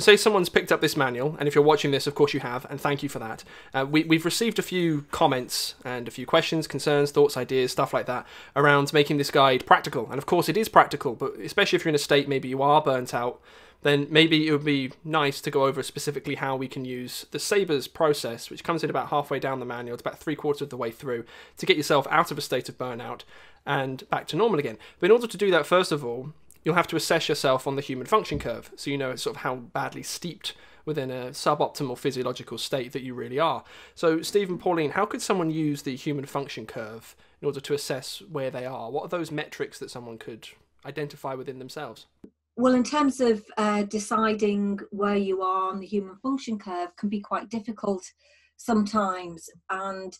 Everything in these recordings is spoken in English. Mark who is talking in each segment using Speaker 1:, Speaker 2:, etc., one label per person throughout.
Speaker 1: say someone's picked up this manual, and if you're watching this, of course you have, and thank you for that. Uh, we, we've received a few comments and a few questions, concerns, thoughts, ideas, stuff like that around making this guide practical. And of course, it is practical, but especially if you're in a state maybe you are burnt out, then maybe it would be nice to go over specifically how we can use the Sabres process, which comes in about halfway down the manual, it's about three quarters of the way through, to get yourself out of a state of burnout and back to normal again. But in order to do that, first of all, you'll have to assess yourself on the human function curve so you know sort of how badly steeped within a suboptimal physiological state that you really are. So, Stephen, Pauline, how could someone use the human function curve in order to assess where they are? What are those metrics that someone could identify within themselves?
Speaker 2: Well, in terms of uh, deciding where you are on the human function curve, can be quite difficult sometimes, and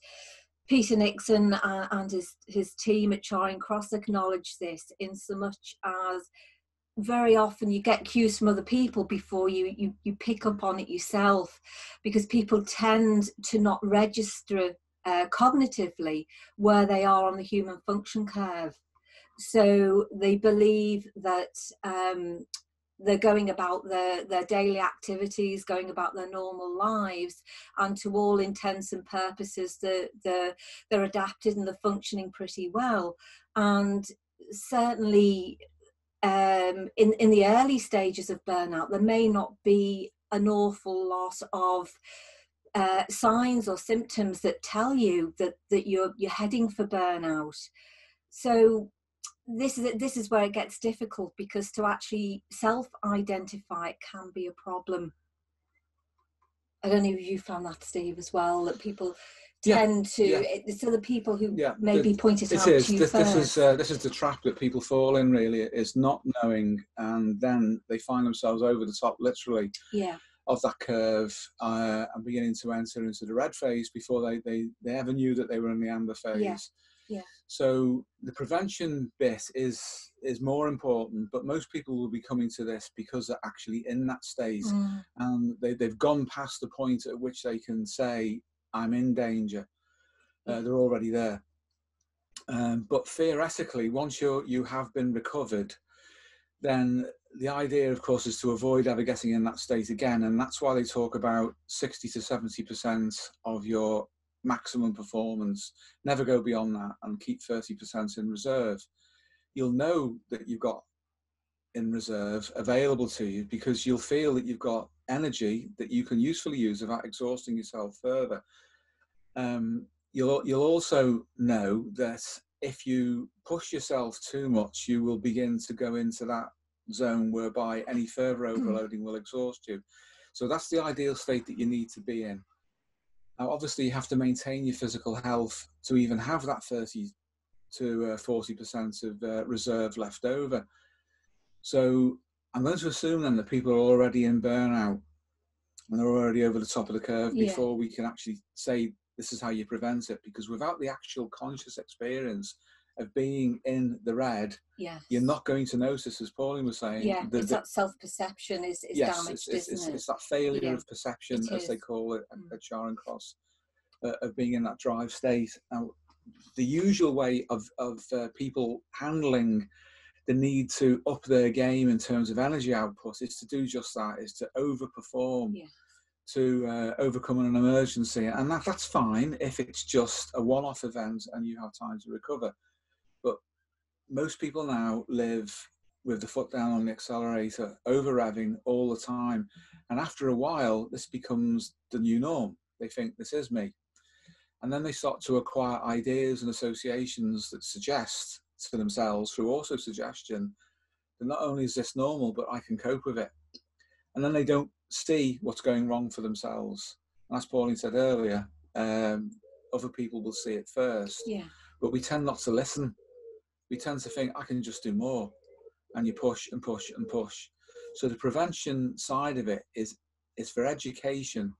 Speaker 2: Peter Nixon uh, and his, his team at Charing Cross acknowledge this in so much as very often you get cues from other people before you, you, you pick up on it yourself because people tend to not register uh, cognitively where they are on the human function curve. So they believe that um, they're going about their, their daily activities, going about their normal lives, and to all intents and purposes, they're, they're, they're adapted and they're functioning pretty well. And certainly, um, in, in the early stages of burnout, there may not be an awful lot of uh, signs or symptoms that tell you that, that you're, you're heading for burnout. So this is this is where it gets difficult because to actually self-identify it can be a problem. I don't know if you found that, Steve, as well. That people tend to yeah. it's the people who yeah, maybe the, point it, it out is. to you
Speaker 3: this,
Speaker 2: first.
Speaker 3: This is uh, this is the trap that people fall in. Really, is not knowing, and then they find themselves over the top, literally.
Speaker 2: Yeah.
Speaker 3: Of that curve uh, and beginning to enter into the red phase before they, they, they ever knew that they were in the amber phase.
Speaker 2: Yeah. Yeah.
Speaker 3: So the prevention bit is is more important, but most people will be coming to this because they're actually in that state mm. and they, they've gone past the point at which they can say, I'm in danger. Uh, they're already there. Um, but theoretically, once you you have been recovered, then the idea, of course, is to avoid ever getting in that state again. And that's why they talk about 60 to 70% of your maximum performance, never go beyond that and keep 30% in reserve. You'll know that you've got in reserve available to you because you'll feel that you've got energy that you can usefully use without exhausting yourself further. Um, you'll, you'll also know that if you push yourself too much, you will begin to go into that zone whereby any further hmm. overloading will exhaust you. So that's the ideal state that you need to be in. Now, obviously, you have to maintain your physical health to even have that 30 to uh, 40% of uh, reserve left over. So I'm going to assume then that people are already in burnout and they're already over the top of the curve yeah. before we can actually say this is how you prevent it. Because without the actual conscious experience of being in the red,
Speaker 2: yes.
Speaker 3: you're not going to notice, as Pauline was saying.
Speaker 2: Yeah, the, it's the, that self-perception is, is
Speaker 3: yes,
Speaker 2: damaged,
Speaker 3: it's,
Speaker 2: isn't
Speaker 3: it's,
Speaker 2: it?
Speaker 3: It's that failure yeah. of perception, it as is. they call it mm. at Charing Cross, uh, of being in that drive state. Now, the usual way of, of uh, people handling the need to up their game in terms of energy output is to do just that, is to overperform.
Speaker 2: Yeah
Speaker 3: to uh, overcome an emergency and that, that's fine if it's just a one-off event and you have time to recover most people now live with the foot down on the accelerator, over revving all the time. And after a while, this becomes the new norm. They think this is me. And then they start to acquire ideas and associations that suggest to themselves through auto suggestion that not only is this normal, but I can cope with it. And then they don't see what's going wrong for themselves. And as Pauline said earlier, um, other people will see it first.
Speaker 2: Yeah.
Speaker 3: But we tend not to listen we tend to think I can just do more, and you push and push and push. So the prevention side of it is is for education,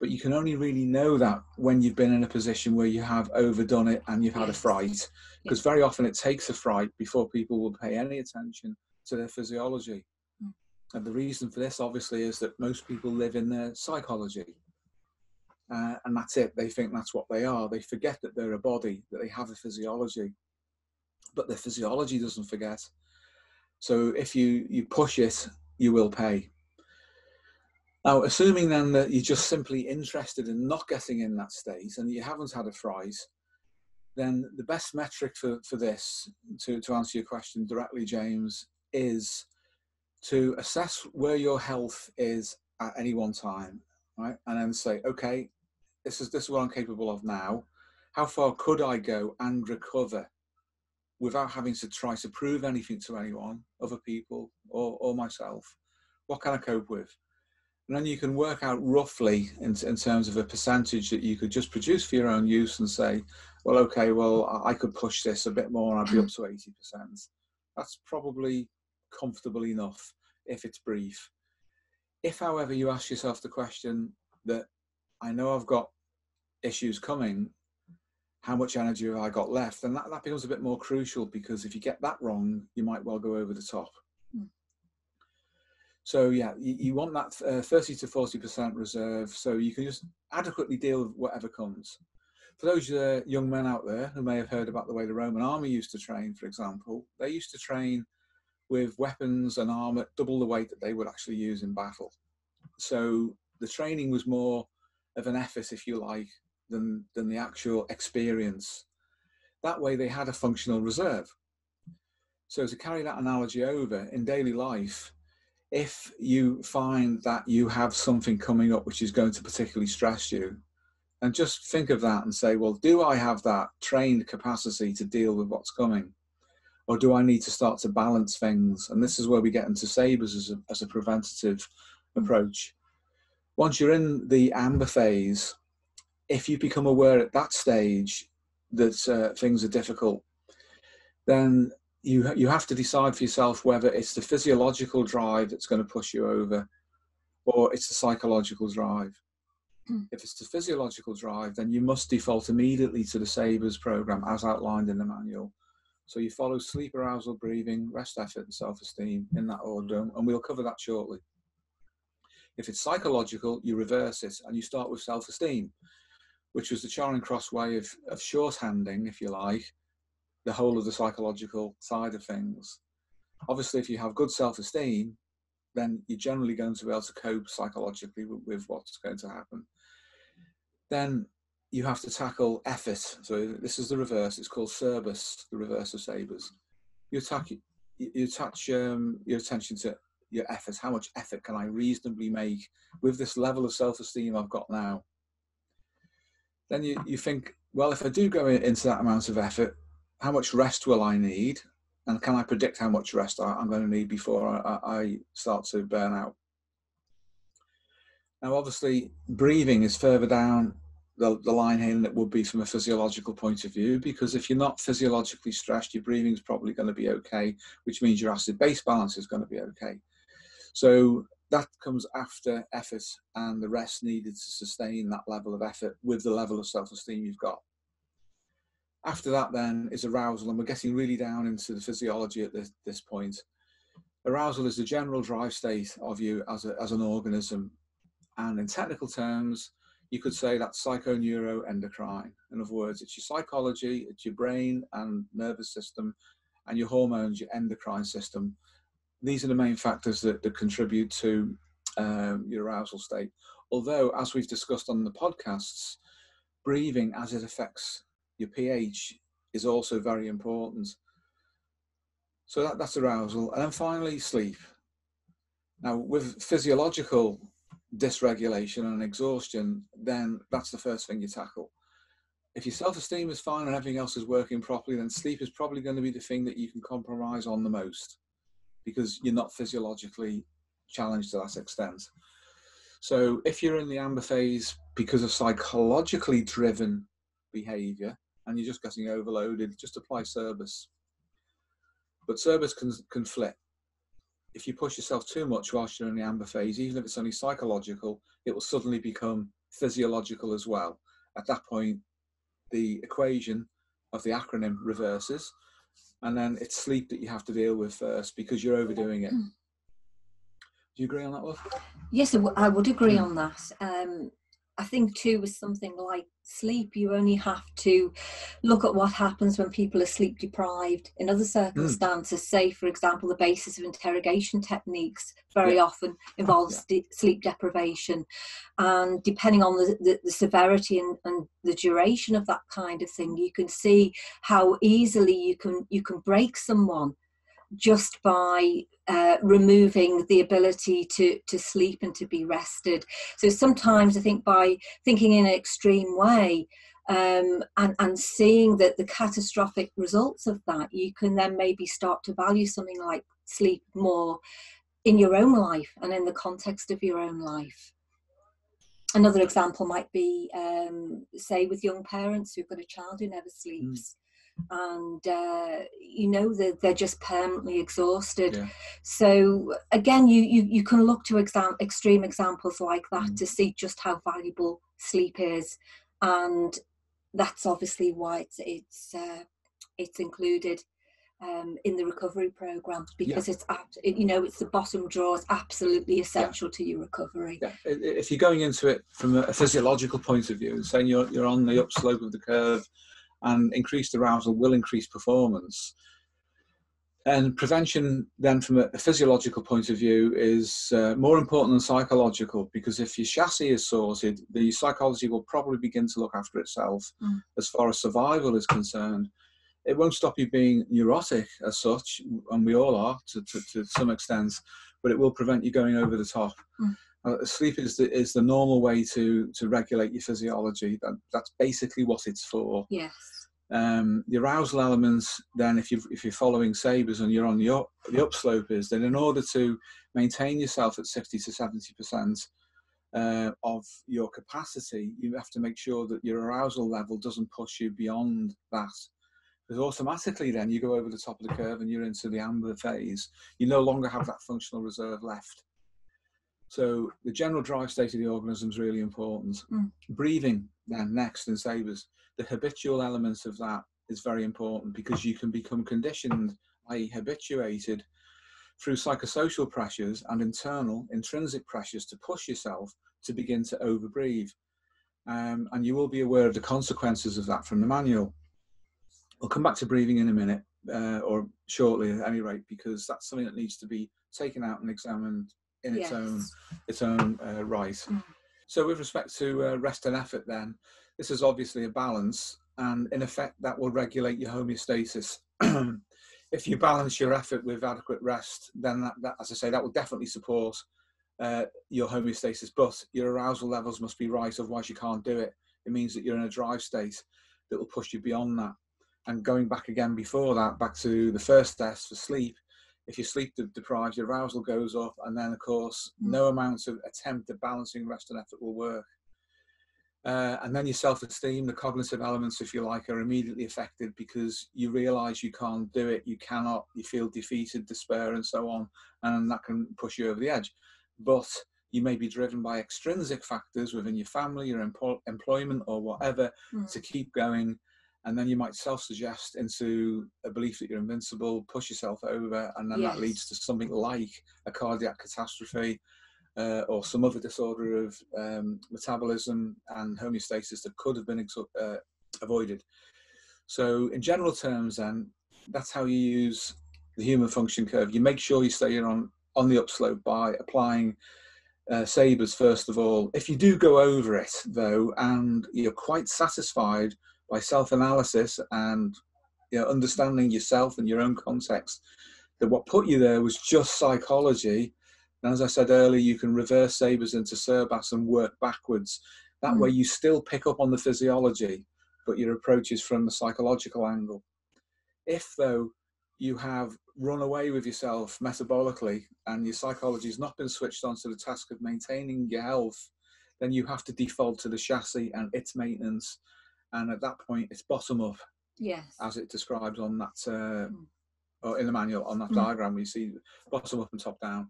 Speaker 3: but you can only really know that when you've been in a position where you have overdone it and you've had a fright, because very often it takes a fright before people will pay any attention to their physiology. Mm. And the reason for this, obviously, is that most people live in their psychology. Uh, and that's it. They think that's what they are. They forget that they're a body, that they have a physiology but the physiology doesn't forget. So if you you push it, you will pay. Now, assuming then that you're just simply interested in not getting in that state and you haven't had a fright, then the best metric for, for this, to, to answer your question directly, James, is to assess where your health is at any one time, right? And then say, okay, this is this is what I'm capable of now. How far could I go and recover without having to try to prove anything to anyone, other people, or, or myself? What can I cope with? And then you can work out roughly in, in terms of a percentage that you could just produce for your own use and say, well, okay, well, I could push this a bit more and I'd be up to 80%. That's probably comfortable enough if it's brief. If, however, you ask yourself the question that I know I've got issues coming, how much energy have I got left? And that, that becomes a bit more crucial because if you get that wrong, you might well go over the top. Mm. So yeah, you, you want that uh, 30 to 40% reserve so you can just adequately deal with whatever comes. For those uh, young men out there who may have heard about the way the Roman army used to train, for example, they used to train with weapons and armor double the weight that they would actually use in battle. So the training was more of an effort, if you like, than, than the actual experience. That way they had a functional reserve. So to carry that analogy over in daily life, if you find that you have something coming up which is going to particularly stress you, and just think of that and say, well, do I have that trained capacity to deal with what's coming? Or do I need to start to balance things? And this is where we get into sabres as a, as a preventative hmm. approach. Once you're in the amber phase, if you become aware at that stage that uh, things are difficult, then you you have to decide for yourself whether it's the physiological drive that's going to push you over, or it's the psychological drive. Mm. If it's the physiological drive, then you must default immediately to the Sabres program as outlined in the manual. So you follow sleep, arousal, breathing, rest, effort, and self-esteem in that order, and we'll cover that shortly. If it's psychological, you reverse it and you start with self-esteem which was the Charing Cross way of, of shorthanding, if you like, the whole of the psychological side of things. Obviously, if you have good self esteem, then you're generally going to be able to cope psychologically with, with, what's going to happen. Then you have to tackle effort. So this is the reverse. It's called Cerbus, the reverse of sabres. You attack, you attach um, your attention to your effort. How much effort can I reasonably make with this level of self-esteem I've got now? Then you, you think, well, if I do go into that amount of effort, how much rest will I need? And can I predict how much rest I, am going to need before I, I start to burn out? Now, obviously, breathing is further down the, the line here than it would be from a physiological point of view, because if you're not physiologically stressed, your breathing is probably going to be okay, which means your acid base balance is going to be okay. So that comes after effort and the rest needed to sustain that level of effort with the level of self-esteem you've got. After that then is arousal and we're getting really down into the physiology at this, this point. Arousal is the general drive state of you as, a, as an organism and in technical terms you could say that's psychoneuroendocrine. In other words, it's your psychology, it's your brain and nervous system and your hormones, your endocrine system these are the main factors that, that contribute to um, your arousal state. Although, as we've discussed on the podcasts, breathing as it affects your pH is also very important. So that, that's arousal. And then finally, sleep. Now, with physiological dysregulation and exhaustion, then that's the first thing you tackle. If your self esteem is fine and everything else is working properly, then sleep is probably going to be the thing that you can compromise on the most because you're not physiologically challenged to that extent. So if you're in the amber phase because of psychologically driven behavior and you're just getting overloaded, just apply service. But service can, can flip. If you push yourself too much whilst you're in the amber phase, even if it's only psychological, it will suddenly become physiological as well. At that point, the equation of the acronym reverses and then it's sleep that you have to deal with first because you're overdoing it. Hmm. Do you agree on that, love?
Speaker 2: Yes, I would agree on that. Um, I think too with something like sleep, you only have to look at what happens when people are sleep deprived. In other hmm. circumstances, mm. say for example, the basis of interrogation techniques very yeah. often involves yeah. sleep deprivation, and depending on the, the, the severity and, and the duration of that kind of thing, you can see how easily you can you can break someone just by uh, removing the ability to to sleep and to be rested. So sometimes I think by thinking in an extreme way um, and and seeing that the catastrophic results of that, you can then maybe start to value something like sleep more in your own life and in the context of your own life. Another example might be, um, say, with young parents who've got a child who never sleeps. Mm and uh, you know they're, they're just permanently exhausted yeah. so again you, you you can look to exam- extreme examples like that mm. to see just how valuable sleep is and that's obviously why it's it's uh, it's included um, in the recovery program because yeah. it's it, you know it's the bottom drawer it's absolutely essential yeah. to your recovery
Speaker 3: yeah. if you're going into it from a physiological point of view and saying you're, you're on the upslope of the curve and increased arousal will increase performance. And prevention, then, from a physiological point of view, is uh, more important than psychological because if your chassis is sorted, the psychology will probably begin to look after itself mm. as far as survival is concerned. It won't stop you being neurotic as such, and we all are to, to, to some extent, but it will prevent you going over the top. Mm. Uh, sleep is the, is the normal way to, to regulate your physiology. That, that's basically what it's for.
Speaker 2: Yes.
Speaker 3: Um, the arousal elements, then, if, you if you're following Sabres and you're on the, up, the upslope, is then in order to maintain yourself at 60 to 70% uh, of your capacity, you have to make sure that your arousal level doesn't push you beyond that. Because automatically, then you go over the top of the curve and you're into the amber phase. You no longer have that functional reserve left. So the general drive state of the organism is really important. Mm. Breathing then next and Sabres, the habitual elements of that is very important because you can become conditioned, i.e. habituated through psychosocial pressures and internal intrinsic pressures to push yourself to begin to overbreathe. Um, and you will be aware of the consequences of that from the manual. We'll come back to breathing in a minute, uh, or shortly at any rate, because that's something that needs to be taken out and examined in its yes. own its own uh, right. Mm. So with respect to uh, rest and effort, then this is obviously a balance, and in effect that will regulate your homeostasis. if you balance your effort with adequate rest, then that, that as I say, that will definitely support uh, your homeostasis. But your arousal levels must be right, otherwise you can't do it. It means that you're in a drive state that will push you beyond that. And going back again before that, back to the first test for sleep, if you're sleep deprived, your arousal goes up, and then of course, mm. no amount of attempt at balancing rest and effort will work. Uh, and then your self-esteem, the cognitive elements, if you like, are immediately affected because you realise you can't do it, you cannot, you feel defeated, despair, and so on, and that can push you over the edge. But you may be driven by extrinsic factors within your family, your employment, or whatever mm. to keep going and then you might self-suggest into a belief that you're invincible, push yourself over, and then yes. that leads to something like a cardiac catastrophe uh, or some other disorder of um, metabolism and homeostasis that could have been uh, avoided. So, in general terms, then that's how you use the human function curve. You make sure you stay on on the upslope by applying uh, sabres first of all. If you do go over it though, and you're quite satisfied by self-analysis and you know, understanding yourself and your own context that what put you there was just psychology. And as i said earlier you can reverse sabres into SIRBAS and work backwards. That mm. way you still pick up on the physiology but your approach is from the psychological angle. If though you have run away with yourself metabolically and your psychology has not been switched on to the task of maintaining your health then you have to default to the chassis and its maintenance and at that point it's bottom up
Speaker 2: yes.
Speaker 3: as it describes on that uh, mm. or in the manual on that mm. diagram we see bottom up and top down.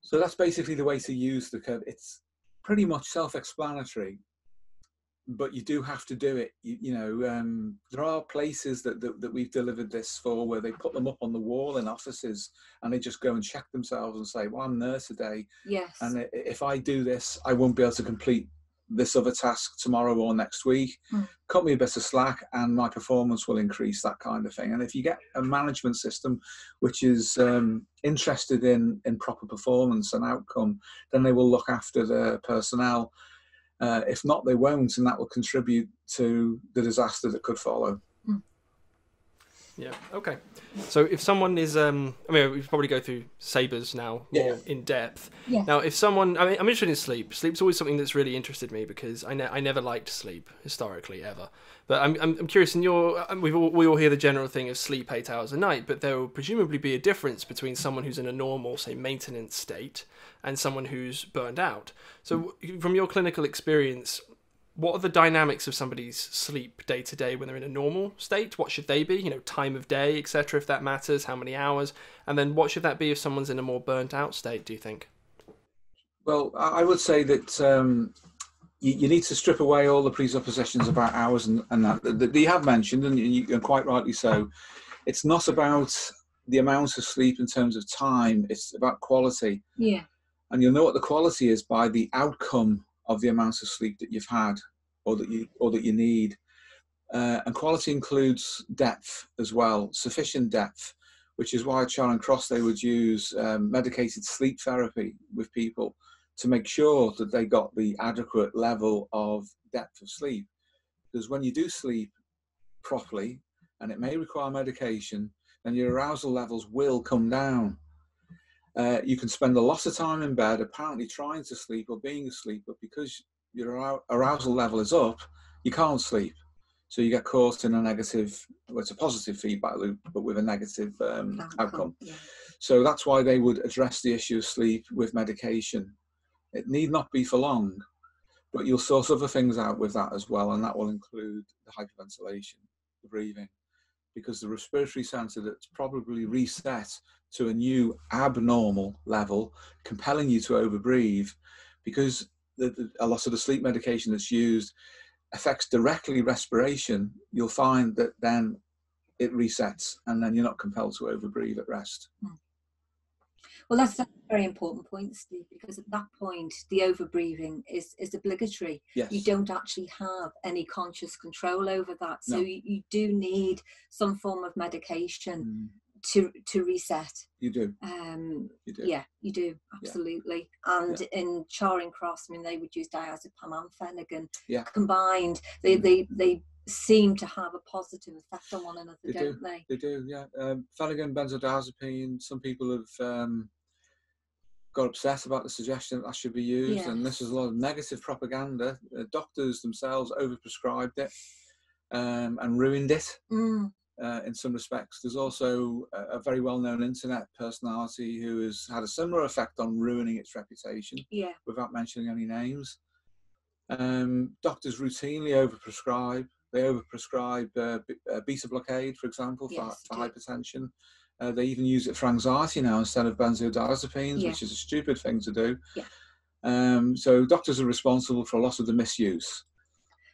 Speaker 3: So that's basically the way to use the curve. It's pretty much self-explanatory but you do have to do it. You, you know um, there are places that, that, that we've delivered this for where they put them up on the wall in offices and they just go and check themselves and say well i'm there today.
Speaker 2: Yes.
Speaker 3: And if i do this i won't be able to complete this other task tomorrow or next week.
Speaker 2: Mm.
Speaker 3: Cut me a bit of slack, and my performance will increase. That kind of thing. And if you get a management system which is um, interested in in proper performance and outcome, then they will look after the personnel. Uh, if not, they won't, and that will contribute to the disaster that could follow.
Speaker 1: Yeah. Okay. So if someone is, um, I mean, we probably go through sabres now more
Speaker 3: Yeah.
Speaker 1: in depth.
Speaker 2: Yeah.
Speaker 1: Now, if someone, I mean, I'm interested in sleep. Sleep's always something that's really interested me because I, ne- I never liked sleep historically ever. But I'm, I'm, I'm curious. In your, um, we all we all hear the general thing of sleep eight hours a night, but there will presumably be a difference between someone who's in a normal, say, maintenance state and someone who's burned out. So, from your clinical experience, what are the dynamics of somebody's sleep day to day when they're in a normal state? What should they be? You know, time of day, etc. If that matters, how many hours, and then what should that be if someone's in a more burnt out state? Do you think?
Speaker 3: Well, I I would say that um, you, you need to strip away all the presuppositions about hours and, and that, that that you have mentioned, and, you, and quite rightly so. It's not about the amount of sleep in terms of time; it's about quality.
Speaker 2: Yeah.
Speaker 3: and you'll know what the quality is by the outcome of the amount of sleep that you've had or that you or that you need. Uh, and quality includes depth as well sufficient depth which is why at Charing Cross they would use um, medicated sleep therapy with people to make sure that they got the adequate level of depth of sleep. Because when you do sleep properly and it may require medication then your arousal levels will come down uh, you can spend a lot of time in bed apparently trying to sleep or being asleep, but because your arousal level is up, you can't sleep. So you get caught in a negative, well, it's a positive feedback loop, but with a negative um, outcome.
Speaker 2: Yeah.
Speaker 3: So that's why they would address the issue of sleep with medication. It need not be for long, but you'll sort other things out with that as well, and that will include the hyperventilation, the breathing, because the respiratory center that's probably reset to a new abnormal level, compelling you to overbreathe, because the, the, a lot of the sleep medication that's used affects directly respiration. You'll find that then it resets, and then you're not compelled to overbreathe at rest.
Speaker 2: Well, that's a very important point, Steve, because at that point, the overbreathing is, is obligatory.
Speaker 3: Yes.
Speaker 2: You don't actually have any conscious control over that. So
Speaker 3: No.
Speaker 2: you, you do need some form of medication
Speaker 3: Mm,
Speaker 2: to, to reset.
Speaker 3: you do.
Speaker 2: Um,
Speaker 3: You do.
Speaker 2: yeah, you do, absolutely. And in Charing Cross, I mean, they would use diazepam and phenergan
Speaker 3: Yeah.
Speaker 2: combined. They,
Speaker 3: Mm.
Speaker 2: they, they seem to have a positive effect on one another,
Speaker 3: They do.
Speaker 2: don't they?
Speaker 3: They do, yeah. Um, benzodiazepine. Some people have um, got upset about the suggestion that that should be used, and this is a lot of negative propaganda. Uh, doctors themselves overprescribed it um, and ruined it
Speaker 2: Mm,
Speaker 3: uh, in some respects. There's also a, a very well-known internet personality who has had a similar effect on ruining its reputation
Speaker 2: yeah,
Speaker 3: without mentioning any names. Um, doctors routinely overprescribe. They overprescribe uh, b- uh, beta blockade, for example, for,
Speaker 2: Yes,
Speaker 3: for hypertension. Uh, they even use it for anxiety now instead of benzodiazepines,
Speaker 2: Yeah.
Speaker 3: which is a stupid thing to do.
Speaker 2: Yeah.
Speaker 3: Um, so doctors are responsible for a lot of the misuse.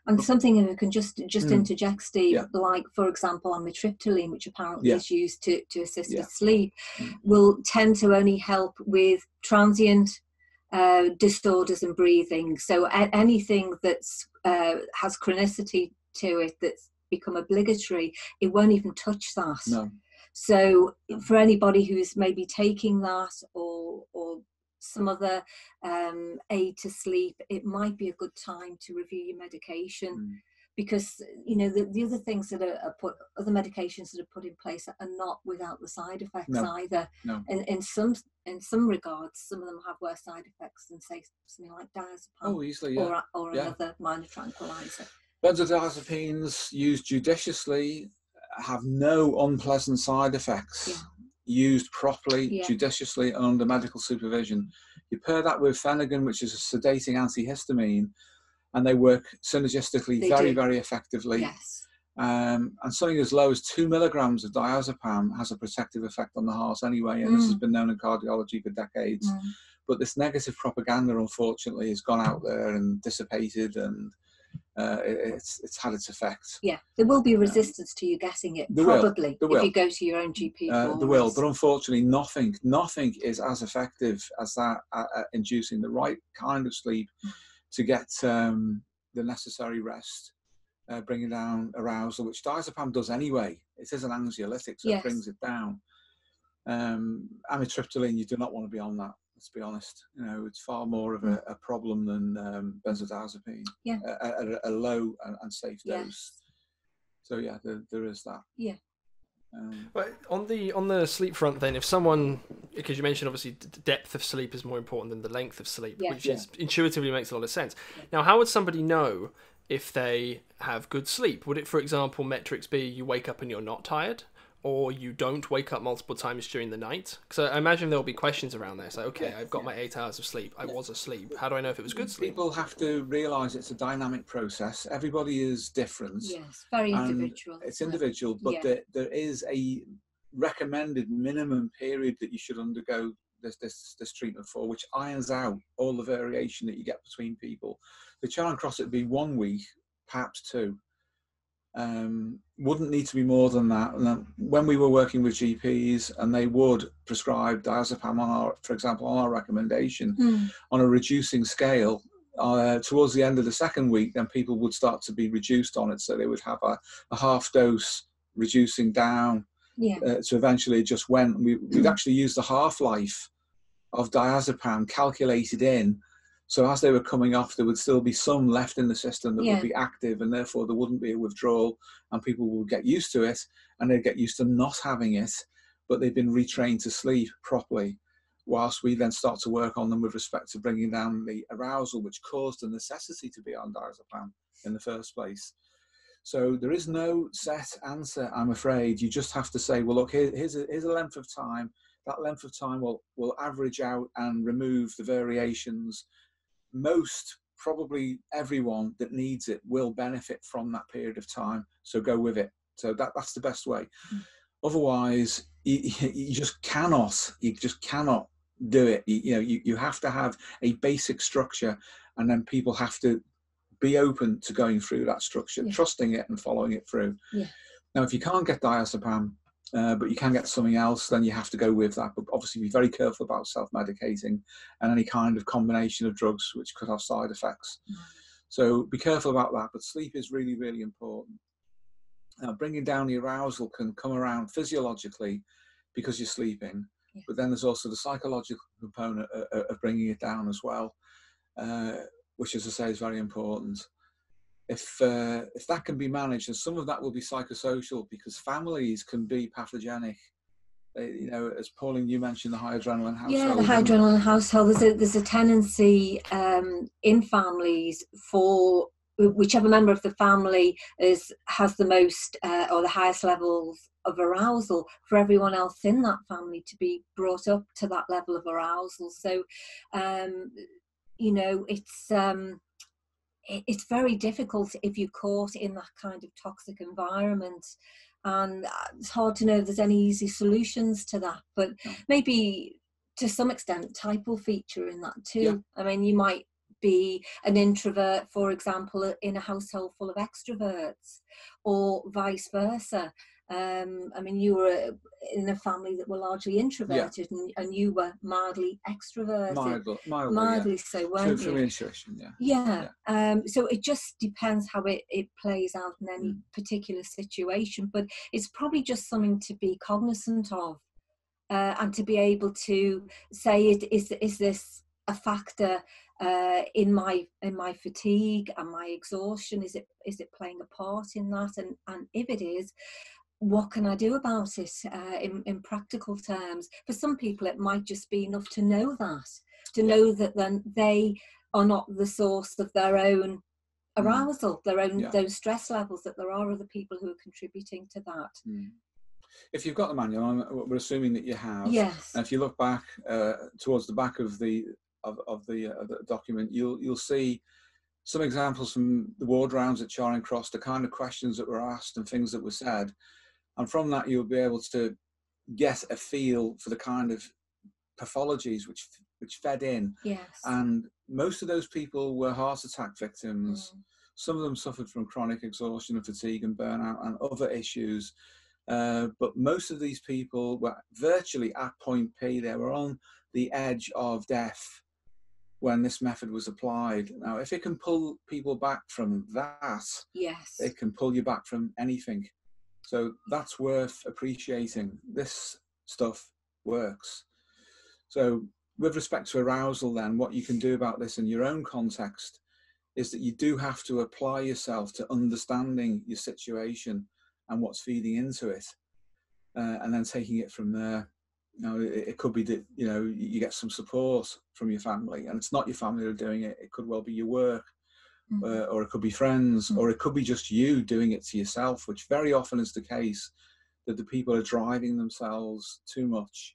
Speaker 2: And something if I can just just
Speaker 3: Mm.
Speaker 2: interject, Steve,
Speaker 3: Yeah.
Speaker 2: like for example, amitriptyline, which apparently
Speaker 3: Yeah.
Speaker 2: is used to, to assist
Speaker 3: Yeah.
Speaker 2: with sleep,
Speaker 3: Mm.
Speaker 2: will tend to only help with transient uh, disorders and breathing. So a- anything that's uh, has chronicity to it that's become obligatory, it won't even touch that.
Speaker 3: No,
Speaker 2: So for anybody who's maybe taking that or or some other um, aid to sleep, it might be a good time to review your medication
Speaker 3: Mm.
Speaker 2: because you know the, the other things that are, are put other medications that are put in place are not without the side effects
Speaker 3: No.
Speaker 2: either.
Speaker 3: No.
Speaker 2: In in some in some regards, some of them have worse side effects than say something like diazepam
Speaker 3: oh, easily, yeah.
Speaker 2: or or
Speaker 3: yeah.
Speaker 2: another minor tranquilizer.
Speaker 3: Benzodiazepines used judiciously have no unpleasant side effects.
Speaker 2: Yeah.
Speaker 3: Used properly,
Speaker 2: Yeah.
Speaker 3: judiciously, and under medical supervision. You pair that with Phenergan, which is a sedating antihistamine, and they work synergistically
Speaker 2: They
Speaker 3: very,
Speaker 2: do.
Speaker 3: very effectively.
Speaker 2: Yes.
Speaker 3: Um, and something as low as two milligrams of diazepam has a protective effect on the heart anyway, and this has
Speaker 2: Mm.
Speaker 3: been known in cardiology for decades.
Speaker 2: Mm.
Speaker 3: But this negative propaganda, unfortunately, has gone out there and dissipated, and uh, it's it's had its effect.
Speaker 2: Yeah, there will be resistance to you getting it,
Speaker 3: There will,
Speaker 2: probably,
Speaker 3: there
Speaker 2: if you go to your own GP.
Speaker 3: Uh, there will, but unfortunately, nothing nothing is as effective as that uh, uh, inducing the right kind of sleep. to get um, the necessary rest, uh, bringing down arousal, which diazepam does anyway. It is an anxiolytic, so
Speaker 2: Yes.
Speaker 3: it brings it down. Um, amitriptyline, you do not want to be on that. Let's be honest. You know, it's far more of a, a problem than um, benzodiazepine.
Speaker 2: Yeah.
Speaker 3: At a, a low and, and safe
Speaker 2: Yes.
Speaker 3: dose. So yeah, there, there is that.
Speaker 2: Yeah.
Speaker 3: Um,
Speaker 1: But on the on the sleep front, then, if someone, because you mentioned obviously the depth of sleep is more important than the length of sleep,
Speaker 2: Yeah.
Speaker 1: which
Speaker 3: Yeah.
Speaker 1: is intuitively makes a lot of sense. Now, how would somebody know if they have good sleep? Would it, for example, metrics be you wake up and you're not tired, or you don't wake up multiple times during the night? Because I imagine there will be questions around there. Like, okay, I've got my eight hours of sleep. I was asleep. How do I know if it was good sleep?
Speaker 3: people have to realise it's a dynamic process. Everybody is different.
Speaker 2: Yes, very individual.
Speaker 3: It's individual, but
Speaker 2: Yeah.
Speaker 3: there, there is a recommended minimum period that you should undergo this, this this treatment for, which irons out all the variation that you get between people. The Charing Cross it'd be one week, perhaps two. Um, wouldn't need to be more than that. And when we were working with GPs, and they would prescribe diazepam on our, for example, on our recommendation,
Speaker 2: Mm,
Speaker 3: on a reducing scale uh, towards the end of the second week then people would start to be reduced on it so they would have a, a half dose reducing down
Speaker 2: yeah.
Speaker 3: uh, to eventually just went we, we'd actually used the half-life of diazepam calculated in so as they were coming off there would still be some left in the system that
Speaker 2: Yeah.
Speaker 3: would be active and therefore there wouldn't be a withdrawal and people would get used to it and they'd get used to not having it but they've been retrained to sleep properly whilst we then start to work on them with respect to bringing down the arousal which caused the necessity to be on diazepam in the first place. So there is no set answer, I'm afraid. You just have to say, well, look, here, here's, a, here's a length of time. That length of time will, will average out and remove the variations. Most, probably everyone that needs it will benefit from that period of time. So go with it. So that, that's the best way.
Speaker 2: Mm.
Speaker 3: Otherwise, you, you just cannot, you just cannot do it. You, you know, you, you have to have a basic structure and then people have to be open to going through that structure,
Speaker 2: Yeah.
Speaker 3: trusting it and following it through.
Speaker 2: Yeah.
Speaker 3: Now, if you can't get diazepam, uh, but you can get something else, then you have to go with that. But obviously, be very careful about self-medicating and any kind of combination of drugs which could have side effects.
Speaker 2: Mm.
Speaker 3: So be careful about that. But sleep is really, really important. Now, bringing down the arousal can come around physiologically because you're sleeping,
Speaker 2: Yeah.
Speaker 3: but then there's also the psychological component of, of bringing it down as well, uh, which, as I say, is very important. If uh, if that can be managed, and some of that will be psychosocial because families can be pathogenic. They, you know, as Pauline, you mentioned the high adrenaline household.
Speaker 2: Yeah, the high adrenaline household. There's a there's a tendency um, in families for whichever member of the family is has the most uh, or the highest levels of arousal for everyone else in that family to be brought up to that level of arousal. So, um, you know, it's um, it's very difficult if you're caught in that kind of toxic environment and uh, it's hard to know if there's any easy solutions to that but maybe to some extent type will feature in that too.
Speaker 3: Yeah.
Speaker 2: i mean you might be an introvert for example in a household full of extroverts or vice versa um, I mean, you were in a family that were largely introverted, and, and you were mildly extroverted,
Speaker 3: Mildly, mildly,
Speaker 2: mildly
Speaker 3: yeah.
Speaker 2: so, weren't
Speaker 3: through
Speaker 2: you?
Speaker 3: intuition, yeah.
Speaker 2: Yeah. Um, so it just depends how it, it plays out in any
Speaker 3: Mm.
Speaker 2: particular situation, but it's probably just something to be cognizant of uh, and to be able to say, is, is this a factor uh, in my in my fatigue and my exhaustion? Is it is it playing a part in that? And and if it is, what can I do about it uh, in, in practical terms? For some people, it might just be enough to know that, to know that then they are not the source of their own
Speaker 3: Mm.
Speaker 2: arousal, their own
Speaker 3: Yeah.
Speaker 2: those stress levels, that there are other people who are contributing to that.
Speaker 3: Mm. If you've got the manual, I'm- we're assuming that you have.
Speaker 2: Yes.
Speaker 3: And if you look back uh, towards the back of the of, of the, uh, the document, you'll you'll see some examples from the ward rounds at Charing Cross, the kind of questions that were asked and things that were said, and from that you'll be able to get a feel for the kind of pathologies which which fed in.
Speaker 2: Yes.
Speaker 3: And most of those people were heart attack victims.
Speaker 2: Mm.
Speaker 3: Some of them suffered from chronic exhaustion and fatigue and burnout and other issues. Uh, but most of these people were virtually at point P. They were on the edge of death when this method was applied. Now, if it can pull people back from that,
Speaker 2: yes,
Speaker 3: it can pull you back from anything. So that's worth appreciating. This stuff works. So, with respect to arousal, then, what you can do about this in your own context is that you do have to apply yourself to understanding your situation and what's feeding into it, uh, and then taking it from there. You know, it, it, could be that you know you get some support from your family, and it's not your family that are doing it. It could well be your work, mm-hmm. uh, or it could be friends, mm-hmm. or it could be just you doing it to yourself, which very often is the case. That the people are driving themselves too much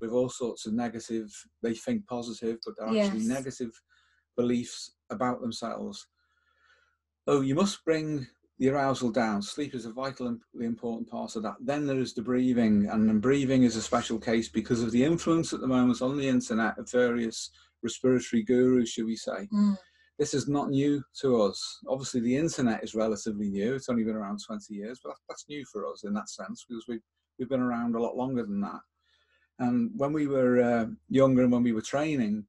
Speaker 3: with all sorts of negative. They think positive, but they're actually negative beliefs about themselves. Oh, you must bring the arousal down. Sleep is a vitally important part of that. Then there is the breathing, and breathing is a special case because of the influence at the moment on the internet of various respiratory gurus, should we say. Mm. This is not new to us. Obviously, the internet is relatively new. It's only been around 20 years, but that's new for us in that sense because we've, we've been around a lot longer than that. And when we were uh, younger and when we were training,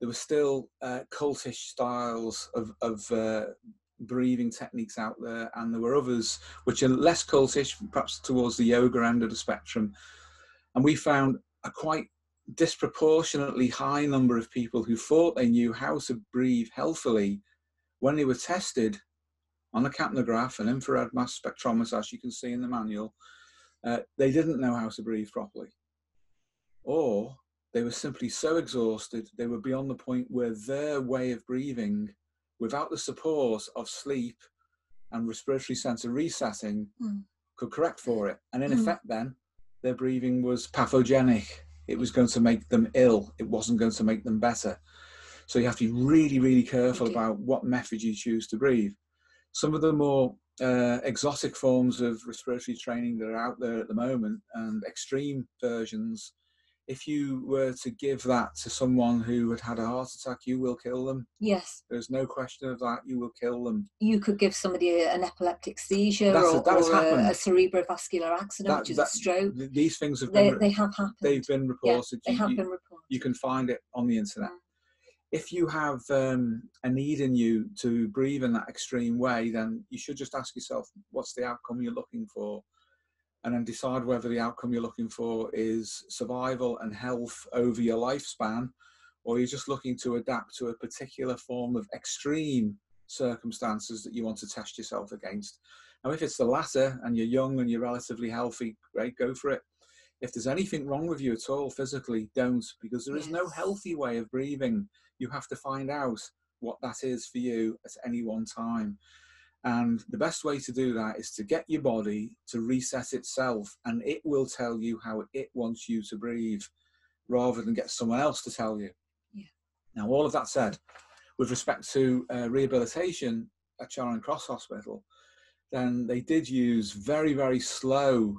Speaker 3: there were still uh, cultish styles of, of uh, breathing techniques out there, and there were others which are less cultish, perhaps towards the yoga end of the spectrum. And we found a quite disproportionately high number of people who thought they knew how to breathe healthily when they were tested on a capnograph, an infrared mass spectrometer, as you can see in the manual. Uh, they didn't know how to breathe properly. Or they were simply so exhausted, they were beyond the point where their way of breathing without the support of sleep and respiratory center resetting mm. could correct for it. And in mm. effect, then their breathing was pathogenic. It was going to make them ill. It wasn't going to make them better. So you have to be really, really careful about what method you choose to breathe. Some of the more uh, exotic forms of respiratory training that are out there at the moment and extreme versions if you were to give that to someone who had had a heart attack, you will kill them.
Speaker 2: Yes.
Speaker 3: There's no question of that. You will kill them.
Speaker 2: You could give somebody an epileptic seizure That's or, a, or a, a, cerebrovascular accident, that, which is that, a stroke.
Speaker 3: These things have
Speaker 2: they,
Speaker 3: been.
Speaker 2: They have happened.
Speaker 3: They've been reported.
Speaker 2: Yeah, they have you, been reported.
Speaker 3: You can find it on the internet. Mm. If you have um, a need in you to breathe in that extreme way, then you should just ask yourself, what's the outcome you're looking for? And then decide whether the outcome you're looking for is survival and health over your lifespan, or you're just looking to adapt to a particular form of extreme circumstances that you want to test yourself against. Now, if it's the latter and you're young and you're relatively healthy, great, go for it. If there's anything wrong with you at all physically, don't, because there is no healthy way of breathing. You have to find out what that is for you at any one time. And the best way to do that is to get your body to reset itself, and it will tell you how it wants you to breathe rather than get someone else to tell you.
Speaker 2: Yeah.
Speaker 3: Now, all of that said, with respect to uh, rehabilitation at Charing Cross Hospital, then they did use very, very slow,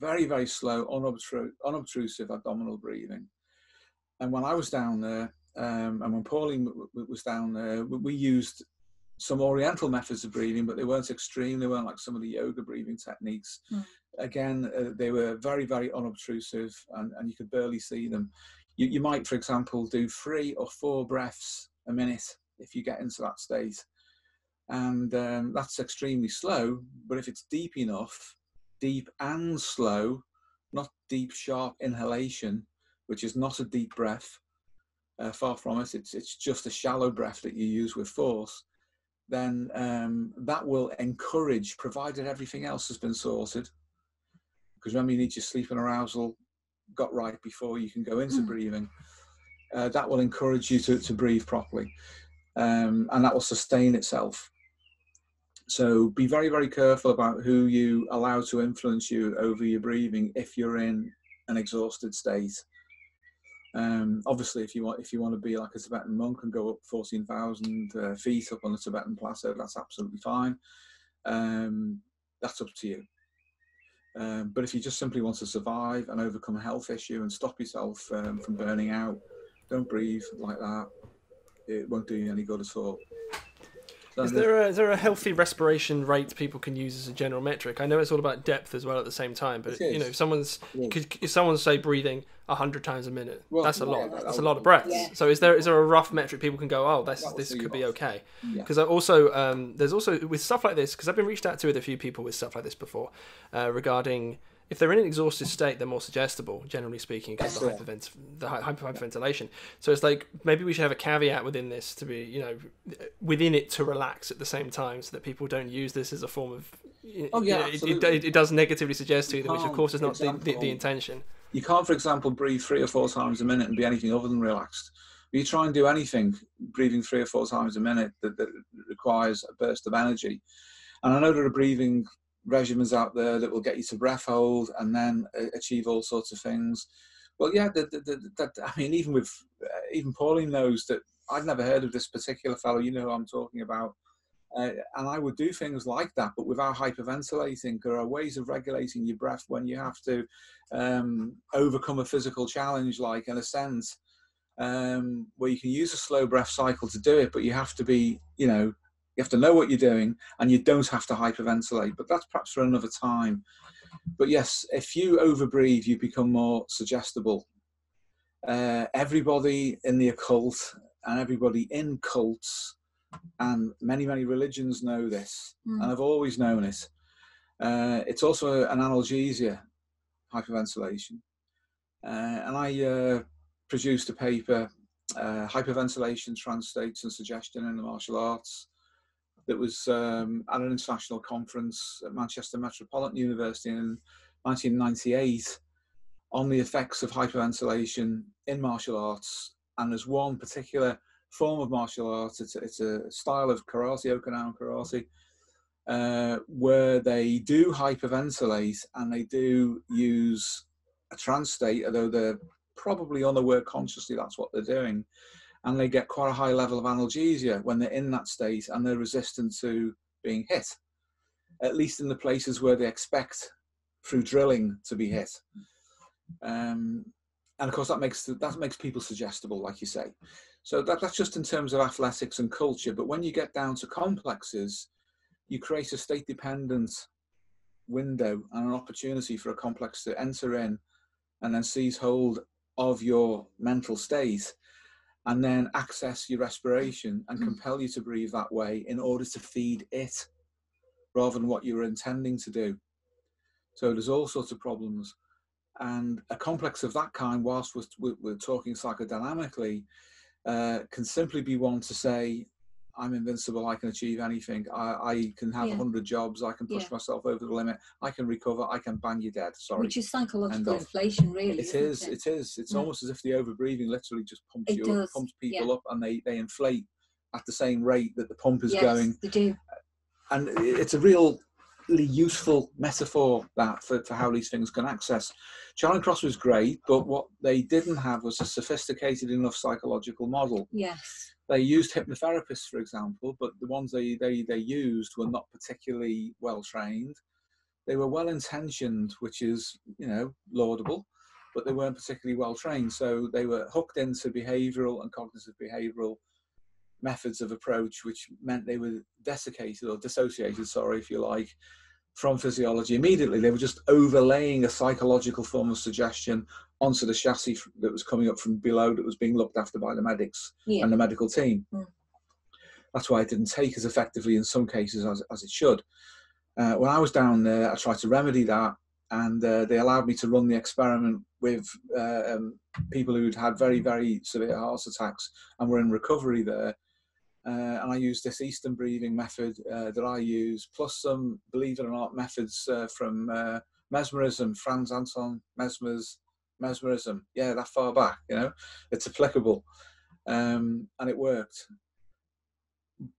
Speaker 3: very, very slow, unobtru- unobtrusive abdominal breathing. And when I was down there, um, and when Pauline w- w- was down there, we used some oriental methods of breathing, but they weren't extreme. They weren't like some of the yoga breathing techniques. Mm. Again, uh, they were very, very unobtrusive and, and you could barely see them. You, you might, for example, do three or four breaths a minute if you get into that state. And um, that's extremely slow, but if it's deep enough, deep and slow, not deep, sharp inhalation, which is not a deep breath, uh, far from it, it's, it's just a shallow breath that you use with force then um, that will encourage, provided everything else has been sorted, because remember you need your sleep and arousal got right before you can go into mm. breathing. Uh, that will encourage you to, to breathe properly, um, and that will sustain itself. So be very, very careful about who you allow to influence you over your breathing if you're in an exhausted state. Um, obviously, if you want if you want to be like a Tibetan monk and go up fourteen thousand uh, feet up on the Tibetan plateau, that's absolutely fine. Um, that's up to you. Um, but if you just simply want to survive and overcome a health issue and stop yourself um, from burning out, don't breathe like that. It won't do you any good at all.
Speaker 1: Is there, a, is there a healthy respiration rate people can use as a general metric? I know it's all about depth as well at the same time, but you know, if someone's could, if someone's say breathing hundred times a minute, well, that's a lot. That's, that's a lot of breaths. Yeah. So is there is there a rough metric people can go, oh, this this could be okay? Because yeah. also um, there's also with stuff like this because I've been reached out to with a few people with stuff like this before uh, regarding if they're in an exhausted state, they're more suggestible, generally speaking, because of the, hypervent- the hyperventilation. So it's like maybe we should have a caveat within this to be, you know, within it to relax at the same time, so that people don't use this as a form of.
Speaker 3: Oh yeah,
Speaker 1: you know, it, it, it, does negatively suggest to them, which of course is not the, the, the, intention.
Speaker 3: You can't, for example, breathe three or four times a minute and be anything other than relaxed. If you try and do anything, breathing three or four times a minute that, that requires a burst of energy, and I know there are breathing regimens out there that will get you to breath hold and then uh, achieve all sorts of things. Well, yeah, the, the, the, I mean, even with uh, even Pauline knows that I'd never heard of this particular fellow. You know who I'm talking about. Uh, and I would do things like that, but without hyperventilating. There are ways of regulating your breath when you have to um, overcome a physical challenge, like an ascent, um, where you can use a slow breath cycle to do it, but you have to be, you know, you have to know what you're doing, and you don't have to hyperventilate. But that's perhaps for another time. But yes, if you overbreathe, you become more suggestible. Uh, everybody in the occult and everybody in cults and many many religions know this, mm. and I've always known it. Uh, it's also an analgesia, hyperventilation, uh, and I uh, produced a paper, uh, hyperventilation, trance states, and suggestion in the martial arts that was um, at an international conference at Manchester Metropolitan University in 1998 on the effects of hyperventilation in martial arts. And there's one particular form of martial arts, it's, it's a style of karate, Okinawan karate, uh, where they do hyperventilate and they do use a trance state, although they're probably unaware consciously that's what they're doing and they get quite a high level of analgesia when they're in that state and they're resistant to being hit, at least in the places where they expect through drilling to be hit. Um, and of course, that makes that makes people suggestible, like you say. So that, that's just in terms of athletics and culture. But when you get down to complexes, you create a state-dependent window and an opportunity for a complex to enter in and then seize hold of your mental state and then access your respiration and mm. compel you to breathe that way in order to feed it rather than what you were intending to do. So there's all sorts of problems. And a complex of that kind, whilst we're, we're talking psychodynamically, uh, can simply be one to say, I'm invincible. I can achieve anything. I, I can have a yeah. hundred jobs. I can push yeah. myself over the limit. I can recover. I can bang you dead. Sorry.
Speaker 2: Which is psychological inflation, really.
Speaker 3: It is. It? it is. It's yeah. almost as if the overbreathing literally just pumps it you, does. pumps people up, and they they inflate at the same rate that the pump is
Speaker 2: yes,
Speaker 3: going.
Speaker 2: They do.
Speaker 3: And it's a real useful metaphor that for, for how these things can access. Charing Cross was great, but what they didn't have was a sophisticated enough psychological model.
Speaker 2: Yes
Speaker 3: they used hypnotherapists, for example, but the ones they, they, they used were not particularly well trained. They were well intentioned, which is, you know, laudable, but they weren't particularly well trained. So they were hooked into behavioral and cognitive behavioral methods of approach, which meant they were desiccated or dissociated, sorry, if you like, from physiology immediately. They were just overlaying a psychological form of suggestion onto the chassis that was coming up from below that was being looked after by the medics yeah. and the medical team. Mm. That's why it didn't take as effectively in some cases as, as it should. Uh, when I was down there, I tried to remedy that, and uh, they allowed me to run the experiment with uh, um, people who'd had very, very severe heart attacks and were in recovery there. Uh, and I used this Eastern breathing method uh, that I use, plus some, believe it or not, methods uh, from mesmerism, Franz Anton Mesmer's mesmerism. Yeah, that far back, you know, it's applicable. Um, and it worked.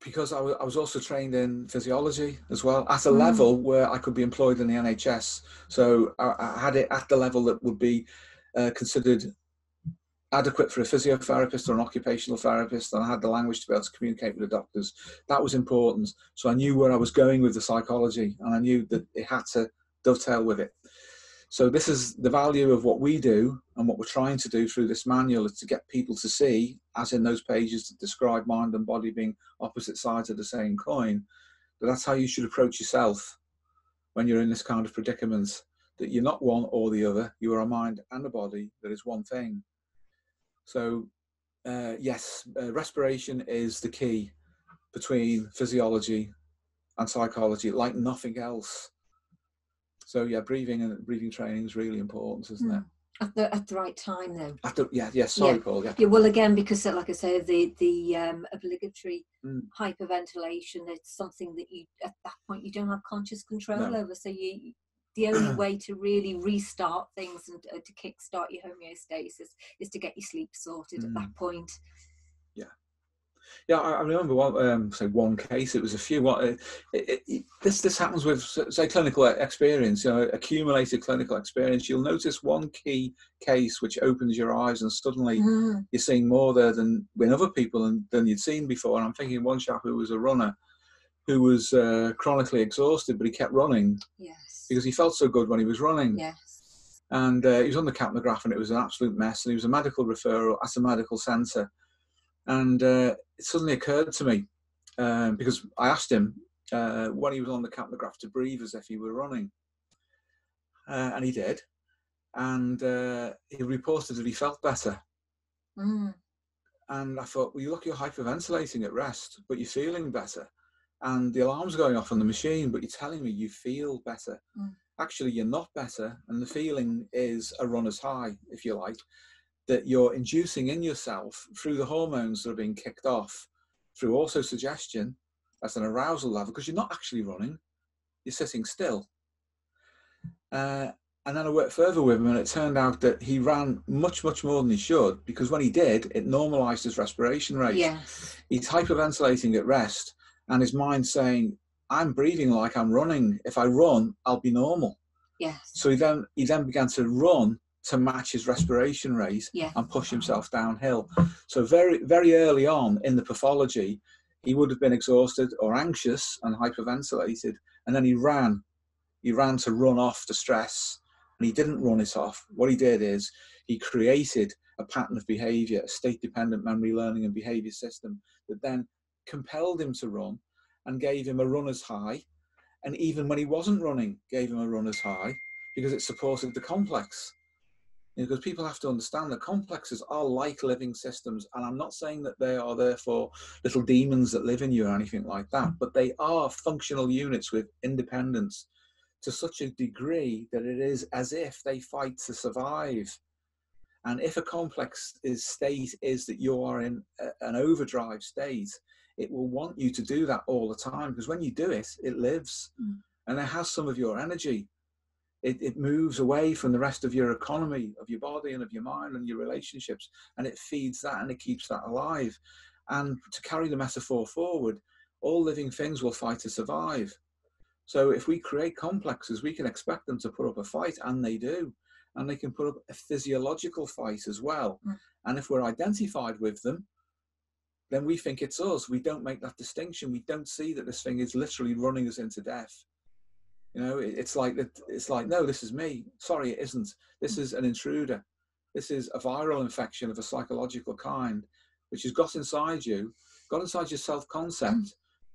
Speaker 3: Because I, w- I was also trained in physiology as well at a mm. level where I could be employed in the NHS. So I, I had it at the level that would be uh, considered adequate for a physiotherapist or an occupational therapist, and I had the language to be able to communicate with the doctors. That was important. So I knew where I was going with the psychology, and I knew that it had to dovetail with it. So this is the value of what we do and what we're trying to do through this manual is to get people to see, as in those pages that describe mind and body being opposite sides of the same coin, that that's how you should approach yourself when you're in this kind of predicament. That you're not one or the other. You are a mind and a body that is one thing. So uh, yes, uh, respiration is the key between physiology and psychology, like nothing else. So yeah, breathing and breathing training is really important, isn't mm. it?
Speaker 2: At the at the right time, though.
Speaker 3: At the, yeah, yeah. Sorry, yeah. Paul. Yeah.
Speaker 2: yeah. Well, again, because like I say, the the um, obligatory mm. hyperventilation, it's something that you at that point you don't have conscious control no. over. So you the only way to really restart things and uh, to kickstart your homeostasis is to get your sleep sorted mm. at that mm. point.
Speaker 3: Yeah. Yeah, I, remember one, um, say one case. It was a few. What it, it, it, this this happens with say clinical experience. You know, accumulated clinical experience. You'll notice one key case which opens your eyes, and suddenly mm. you're seeing more there than with other people than, than you'd seen before. And I'm thinking one chap who was a runner, who was uh, chronically exhausted, but he kept running.
Speaker 2: Yes
Speaker 3: because he felt so good when he was running.
Speaker 2: Yes.
Speaker 3: And uh, he was on the capnograph and it was an absolute mess. And he was a medical referral at a medical centre. And uh, it suddenly occurred to me um, because I asked him uh, when he was on the capnograph to breathe as if he were running. Uh, and he did. And uh, he reported that he felt better.
Speaker 2: Mm.
Speaker 3: And I thought, well, you look, you're hyperventilating at rest, but you're feeling better and the alarm's going off on the machine, but you're telling me you feel better.
Speaker 2: Mm.
Speaker 3: Actually, you're not better, and the feeling is a runner's high, if you like, that you're inducing in yourself through the hormones that are being kicked off through also suggestion as an arousal level, because you're not actually running, you're sitting still. Uh, and then I worked further with him, and it turned out that he ran much, much more than he should because when he did, it normalized his respiration rate.
Speaker 2: Yes.
Speaker 3: He's hyperventilating at rest and his mind saying, "I'm breathing like I'm running. If I run, I'll be normal."
Speaker 2: Yes.
Speaker 3: So he then he then began to run to match his respiration rate
Speaker 2: yes.
Speaker 3: and push himself downhill. So very very early on in the pathology, he would have been exhausted or anxious and hyperventilated, and then he ran. He ran to run off the stress, and he didn't run it off. What he did is he created a pattern of behavior, a state dependent memory learning and behavior system that then compelled him to run and gave him a runner's high. And even when he wasn't running, gave him a runner's high because it supported the complex. You know, because people have to understand that complexes are like living systems. And I'm not saying that they are therefore little demons that live in you or anything like that, but they are functional units with independence to such a degree that it is as if they fight to survive. And if a complex is state is that you are in a, an overdrive state, it will want you to do that all the time because when you do it, it lives
Speaker 2: mm.
Speaker 3: and it has some of your energy. It, it moves away from the rest of your economy, of your body and of your mind and your relationships, and it feeds that and it keeps that alive. And to carry the metaphor forward, all living things will fight to survive. So if we create complexes, we can expect them to put up a fight, and they do. And they can put up a physiological fight as well.
Speaker 2: Mm.
Speaker 3: And if we're identified with them, then we think it's us. We don't make that distinction. We don't see that this thing is literally running us into death. You know, it's like it's like no, this is me. Sorry, it isn't. This mm. is an intruder. This is a viral infection of a psychological kind, which has got inside you, got inside your self-concept, mm.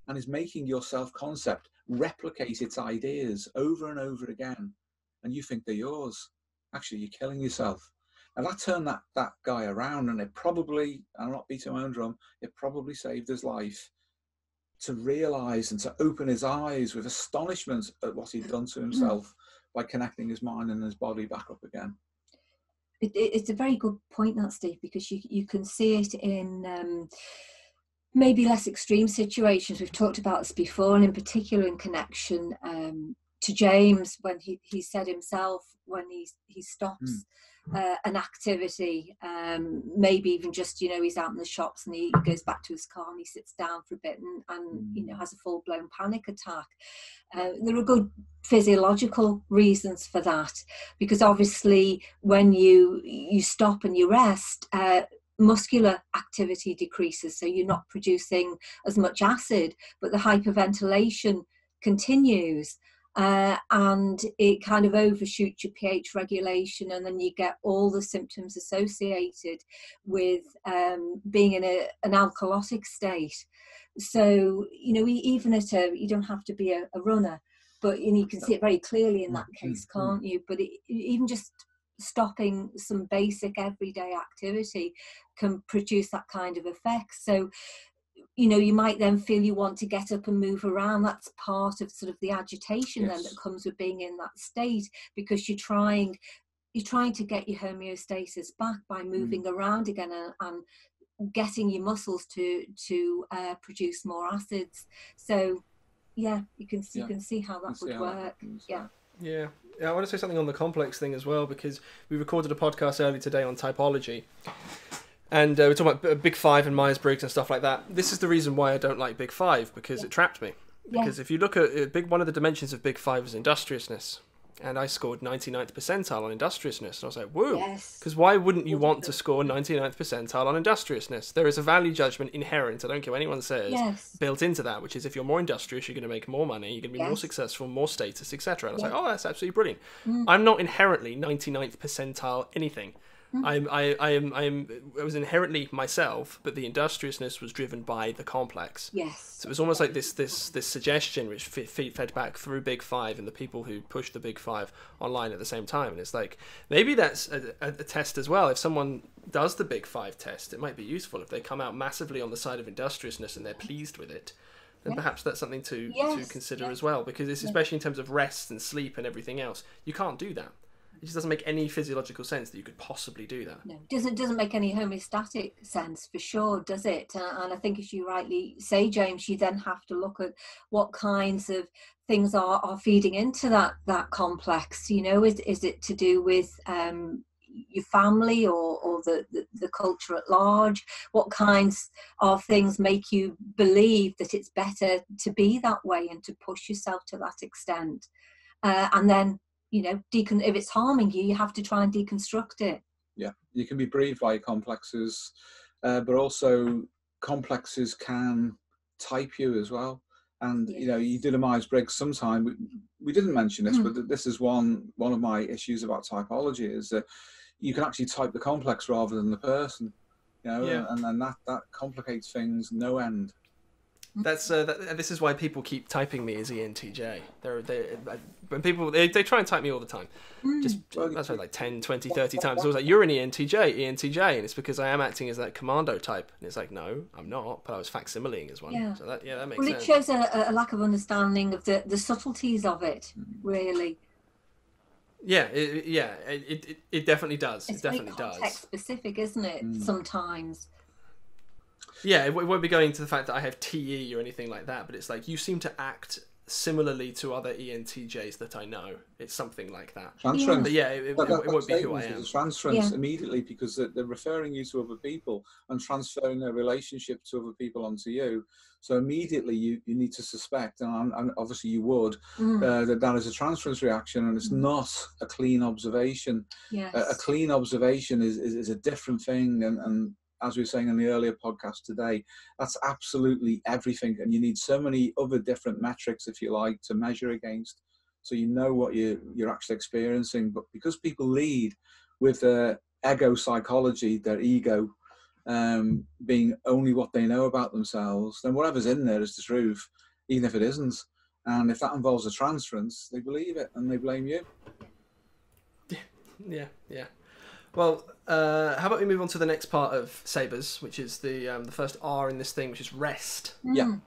Speaker 3: and is making your self-concept replicate its ideas over and over again. And you think they're yours. Actually, you're killing yourself. And that turned that, that guy around, and it probably, I'm not beating my own drum, it probably saved his life to realize and to open his eyes with astonishment at what he'd done to hmm. himself by connecting his mind and his body back up again.
Speaker 2: It, it, it's a very good point, that Steve, because you you can see it in um, maybe less extreme situations. We've talked about this before, and in particular in connection um, to James when he, he said himself when he he stops. Mm uh, an activity, um, maybe even just you know he's out in the shops and he goes back to his car and he sits down for a bit and, and you know mm. has a full blown panic attack. Uh, there are good physiological reasons for that because obviously when you you stop and you rest. Uh, muscular activity decreases so you're not producing as much acid but the hyperventilation continues uh, and it kind of overshoots your pH regulation, and then you get all the symptoms associated with um, being in a, an alkalotic state. So, you know, even at a, you don't have to be a, a runner, but you, know, you can see it very clearly in that
Speaker 3: Mm-hmm.
Speaker 2: case, can't you? But it, even just stopping some basic everyday activity can produce that kind of effect. So, you know, you might then feel you want to get up and move around. That's part of sort of the agitation then that comes with being in that state because you're trying you're trying to get your homeostasis back by moving around again and, and getting your muscles to to uh, produce more acids. So yeah, you can you
Speaker 3: Yeah.
Speaker 2: can see how that
Speaker 3: see
Speaker 2: would
Speaker 3: how
Speaker 2: work.
Speaker 3: happens,
Speaker 2: Yeah.
Speaker 1: Yeah. Yeah, I want to say something on the complex thing as well because we recorded a podcast earlier today on typology. And uh, we're talking about Big Five and Myers Briggs and stuff like that. This is the reason why I don't like Big Five because it trapped me.
Speaker 2: Yeah.
Speaker 1: Because if you look at uh, big, one of the dimensions of Big Five is industriousness, and I scored 99th percentile on industriousness, and I was like, whoa.
Speaker 2: Yes.
Speaker 1: Because why wouldn't you want to score 99th percentile on industriousness? There is a value judgment inherent. I don't care what anyone says.
Speaker 2: Yes.
Speaker 1: Built into that, which is if you're more industrious, you're going to make more money, you're going to be more successful, more status, etc. And I was
Speaker 2: Yeah. Mm.
Speaker 1: like, oh, that's absolutely brilliant. I'm not inherently 99th percentile anything. Mm-hmm. I'm, I, I am, I am, I was inherently myself, but the industriousness was driven by the complex.
Speaker 2: Yes.
Speaker 1: So it was almost like this this this suggestion which fe- fe- fed back through Big Five and the people who pushed the Big Five online at the same time. And it's like maybe that's a, a, a test as well. If someone does the Big Five test, it might be useful if they come out massively on the side of industriousness and they're pleased with it. Then
Speaker 2: Yeah.
Speaker 1: perhaps that's something to to consider
Speaker 2: yes.
Speaker 1: as well, because it's especially in terms of rest and sleep and everything else. You can't do that. It just doesn't make any physiological sense that you could possibly do that.
Speaker 2: No, doesn't doesn't make any homeostatic sense for sure, does it? Uh, and I think, as you rightly say, James, you then have to look at what kinds of things are, are feeding into that that complex. You know, is is it to do with um, your family or, or the, the, the culture at large? What kinds of things make you believe that it's better to be that way and to push yourself to that extent? Uh, and then, you know, decon- if it's harming you, you have to try and deconstruct it.
Speaker 3: yeah you can be breathed by complexes uh, but also complexes can type you as well and you know you did a myers-briggs sometime we, we didn't mention this
Speaker 2: Hmm.
Speaker 3: but th- this is one one of my issues about typology is that you can actually type the complex rather than the person you know
Speaker 1: Yeah.
Speaker 3: and then that that complicates things no end
Speaker 1: That's uh, that, this is why people keep typing me as ENTJ. They're they when people they, they try and type me all the time. Just that's right, like 10, 20, 30 times. It's always like you're an ENTJ, ENTJ, and it's because I am acting as that commando type. And it's like no, I'm not, but I was facsimiling as one.
Speaker 2: Yeah.
Speaker 1: So that yeah, that makes sense.
Speaker 2: Well, it shows a, a lack of understanding of the, the subtleties of it, really.
Speaker 1: Yeah, it, yeah, it, it it definitely does.
Speaker 2: It's
Speaker 1: it
Speaker 2: very
Speaker 1: definitely does.
Speaker 2: specific, isn't it?
Speaker 3: Mm.
Speaker 2: Sometimes.
Speaker 1: Yeah, it, w- it won't be going to the fact that I have TE or anything like that, but it's like you seem to act similarly to other ENTJs that I know. It's something like that.
Speaker 3: transference
Speaker 1: But yeah, it, it,
Speaker 3: That- that-
Speaker 1: it won't be who I am.
Speaker 3: a transference
Speaker 2: Yeah.
Speaker 3: immediately because they're, they're referring you to other people and transferring their relationship to other people onto you. So immediately you, you need to suspect, and, and obviously you would,
Speaker 2: Mm,
Speaker 3: uh, that that is a transference reaction and it's not a clean observation.
Speaker 2: yes.
Speaker 3: A, a clean observation is, is, is a different thing. And, and as we were saying in the earlier podcast today, that's absolutely everything. And you need so many other different metrics, if you like, to measure against. So you know what you, you're actually experiencing. But because people lead with their ego psychology, their ego um, being only what they know about themselves, then whatever's in there is the truth, even if it isn't. And if that involves a transference, they believe it and they blame you.
Speaker 1: Yeah, yeah. Well, uh, how about we move on to the next part of Sabres, which is the um, the first R in this thing, which is rest.
Speaker 3: Yeah.
Speaker 2: Mm.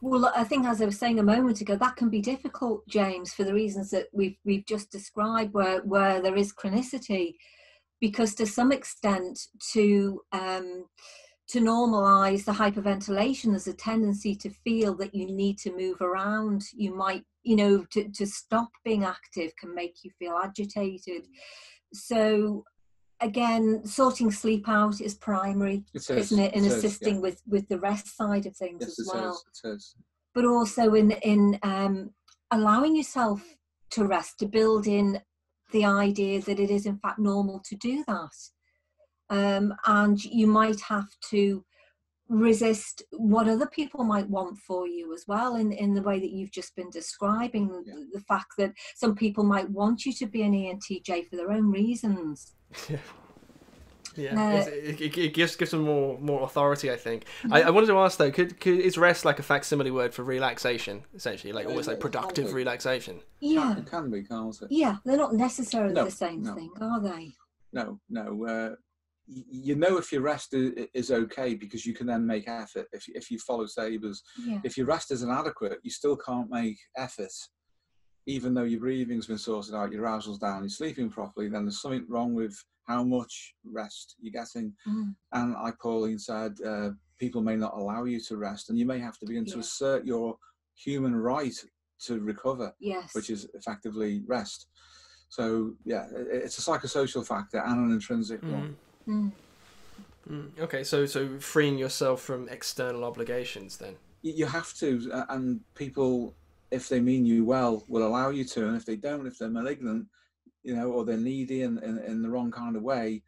Speaker 2: Well, I think as I was saying a moment ago, that can be difficult, James, for the reasons that we've we've just described, where where there is chronicity, because to some extent, to um, to normalise the hyperventilation, there's a tendency to feel that you need to move around. You might, you know, to to stop being active can make you feel agitated. So, again, sorting sleep out is primary
Speaker 3: It is,
Speaker 2: isn't it in
Speaker 3: is,
Speaker 2: assisting
Speaker 3: yeah.
Speaker 2: with with the rest side of things
Speaker 3: Yes,
Speaker 2: as
Speaker 3: it
Speaker 2: well.
Speaker 3: Is, it is.
Speaker 2: but also in in um allowing yourself to rest to build in the idea that it is in fact normal to do that. Um and you might have to resist what other people might want for you as well in in the way that you've just been describing
Speaker 3: Yeah.
Speaker 2: the, the fact that some people might want you to be an ENTJ for their own reasons
Speaker 1: Yeah. Yeah,
Speaker 2: Uh,
Speaker 1: it, it, it gives gives them more more authority. I think.
Speaker 2: Mm-hmm.
Speaker 1: I, I wanted to ask though, could, could is rest like a facsimile word for relaxation, essentially, like almost like productive relaxation?
Speaker 2: yeah
Speaker 3: It can be, can't it?
Speaker 2: yeah they're not necessarily
Speaker 3: No,
Speaker 2: the same
Speaker 3: no.
Speaker 2: thing are they
Speaker 3: No, no. Uh, y- you know if your rest is, is okay because you can then make effort. If, if you follow Sabres,
Speaker 2: yeah
Speaker 3: if your rest is inadequate, you still can't make effort. Even though your breathing's been sorted out, your arousal's down, you're sleeping properly, then there's something wrong with how much rest you're getting.
Speaker 2: Mm.
Speaker 3: And like Pauline said, uh, people may not allow you to rest, and you may have to begin to assert your human right to recover,
Speaker 2: yes
Speaker 3: which is effectively rest. So yeah, it's a psychosocial factor and an intrinsic one.
Speaker 1: Mm. Okay, so so freeing yourself from external obligations then.
Speaker 3: You have to, uh, and people, if they mean you well, will allow you to, and if they don't, if they're malignant, you know, or they're needy in, in, in the wrong kind of way,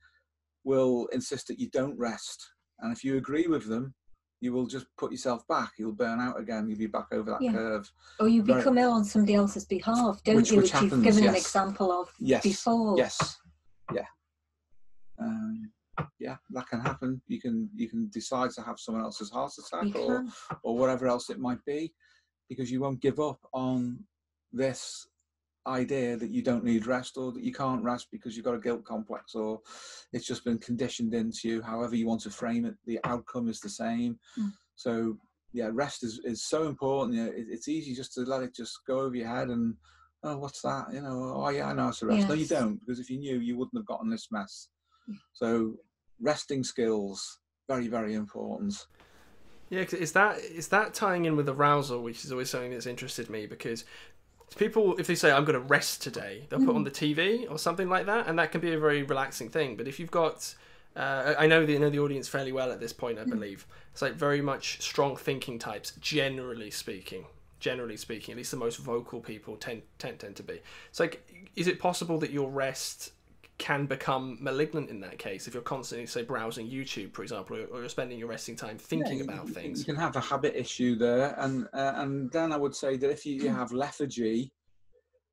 Speaker 3: will insist that you don't rest. And if you agree with them, you will just put yourself back. You'll burn out again. You'll be back over that
Speaker 2: Yeah.
Speaker 3: curve.
Speaker 2: or you
Speaker 3: Very-
Speaker 2: become ill on somebody else's behalf don't
Speaker 3: Which-
Speaker 2: you
Speaker 3: which
Speaker 2: which you've
Speaker 3: happens,
Speaker 2: given an example of
Speaker 3: Yes.
Speaker 2: before
Speaker 3: Yes. Yeah. Yeah, that can happen. You can you can decide to have someone else's heart
Speaker 2: you
Speaker 3: attack or
Speaker 2: can
Speaker 3: or whatever else it might be, because you won't give up on this idea that you don't need rest or that you can't rest because you've got a guilt complex or it's just been conditioned into you. However you want to frame it, the outcome is the same.
Speaker 2: Mm.
Speaker 3: So yeah, rest is, is so important. You know, it, it's easy just to let it just go over your head and oh, what's that? You know, oh yeah, I know how to rest. No, you don't because if you knew, you wouldn't have gotten this mess.
Speaker 2: Yeah.
Speaker 3: So resting skills very very important.
Speaker 1: Yeah, 'cause is that is that tying in with arousal, which is always something that's interested me because people, if they say I'm going to rest today, they'll put on the TV or something like that, and that can be a very relaxing thing. But if you've got, uh, I know the I know the audience fairly well at this point, I believe. It's like very much strong thinking types, generally speaking. Generally speaking, at least the most vocal people tend tend tend to be. It's like, is it possible that your rest can become malignant in that case if you're constantly say browsing YouTube, for example, or, or you're spending your resting time thinking
Speaker 3: Yeah,
Speaker 1: about
Speaker 3: you-
Speaker 1: things?
Speaker 3: You can have a habit issue there, and uh, and then I would say that if you, you have lethargy,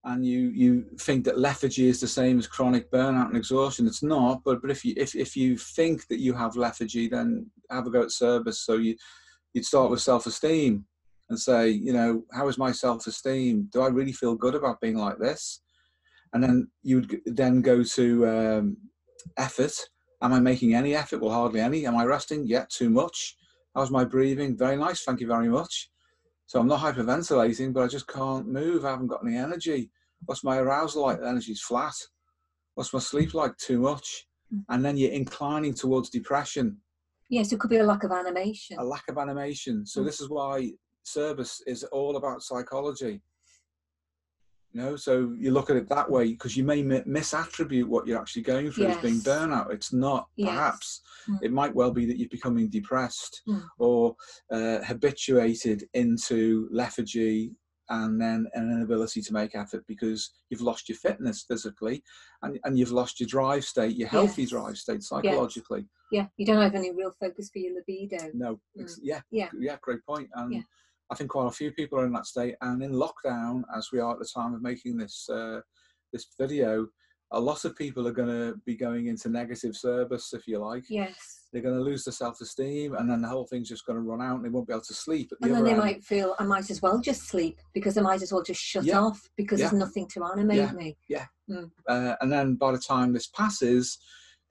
Speaker 3: and you you think that lethargy is the same as chronic burnout and exhaustion, it's not. But but if you if if you think that you have lethargy, then have a go at service. So you you'd start with self esteem and say, you know, how is my self esteem? Do I really feel good about being like this? And then you would then go to um, effort. Am I making any effort? Well, hardly any. Am I resting? Yet too much. How's my breathing? Very nice, thank you very much. So I'm not hyperventilating, but I just can't move. I haven't got any energy. What's my arousal like? The energy's flat. What's my sleep like? Too much.
Speaker 2: Mm.
Speaker 3: And then you're inclining towards depression,
Speaker 2: yes it could be a lack of animation
Speaker 3: a lack of animation. So
Speaker 2: Mm.
Speaker 3: this is why service is all about psychology. You know, so you look at it that way because you may misattribute what you're actually going through as being burnout. It's not,
Speaker 2: Yes.
Speaker 3: perhaps.
Speaker 2: Mm.
Speaker 3: It might well be that you're becoming depressed
Speaker 2: Mm.
Speaker 3: or uh, habituated into lethargy and then an inability to make effort because you've lost your fitness physically and, and you've lost your drive state, your healthy
Speaker 2: Yes.
Speaker 3: drive state psychologically.
Speaker 2: yeah you don't have any real focus for your libido
Speaker 3: No, ex- yeah,
Speaker 2: Yeah.
Speaker 3: yeah, great point. And
Speaker 2: Yeah.
Speaker 3: I think quite a few people are in that state. And in lockdown, as we are at the time of making this uh, this video, a lot of people are going to be going into negative service, if you like.
Speaker 2: yes
Speaker 3: They're going to lose their self-esteem, and then the whole thing's just going to run out, and they won't be able to sleep. At the
Speaker 2: and then they
Speaker 3: end.
Speaker 2: might feel i might as well just sleep because i might as well just shut
Speaker 3: Yeah.
Speaker 2: off because
Speaker 3: Yeah.
Speaker 2: there's nothing to animate
Speaker 3: Yeah.
Speaker 2: me
Speaker 3: uh, and then by the time this passes,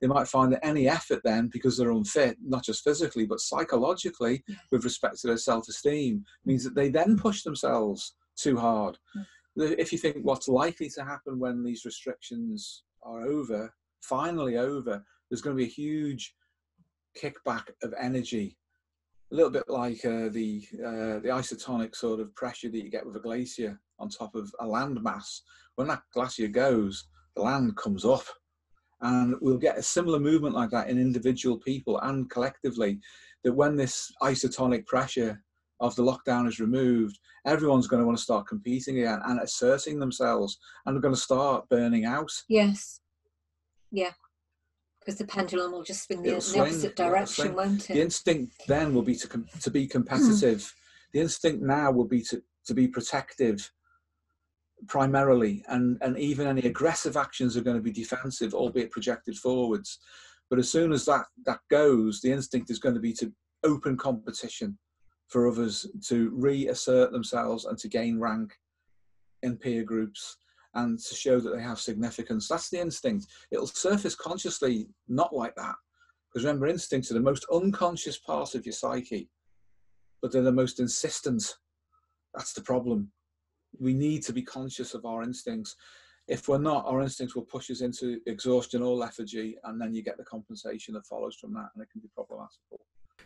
Speaker 3: they might find that any effort then, because they're unfit, not just physically but psychologically,
Speaker 2: Yeah.
Speaker 3: with respect to their self-esteem, means that they then push themselves too hard.
Speaker 2: Mm.
Speaker 3: If you think what's likely to happen when these restrictions are over, finally over, there's going to be a huge kickback of energy. A little bit like uh, the uh, the isotonic sort of pressure that you get with a glacier on top of a landmass. When that glacier goes, the land comes up, and we'll get a similar movement like that in individual people and collectively. That when this isotonic pressure of the lockdown is removed, everyone's going to want to start competing again and asserting themselves, and they're going to start burning out.
Speaker 2: yes yeah because the pendulum will just swing the, the opposite direction, won't it?
Speaker 3: The instinct then will be to com- to be competitive. Mm. The instinct now will be to to be protective primarily, and and even any aggressive actions are going to be defensive, albeit projected forwards. But as soon as that that goes, the instinct is going to be to open competition for others to reassert themselves and to gain rank in peer groups and to show that they have significance. That's the instinct. It'll surface consciously not like that. Because remember, instincts are the most unconscious part of your psyche, but they're the most insistent. That's the problem. We need to be conscious of our instincts. If we're not, our instincts will push us into exhaustion or lethargy, and then you get the compensation that follows from that, and it can be problematic.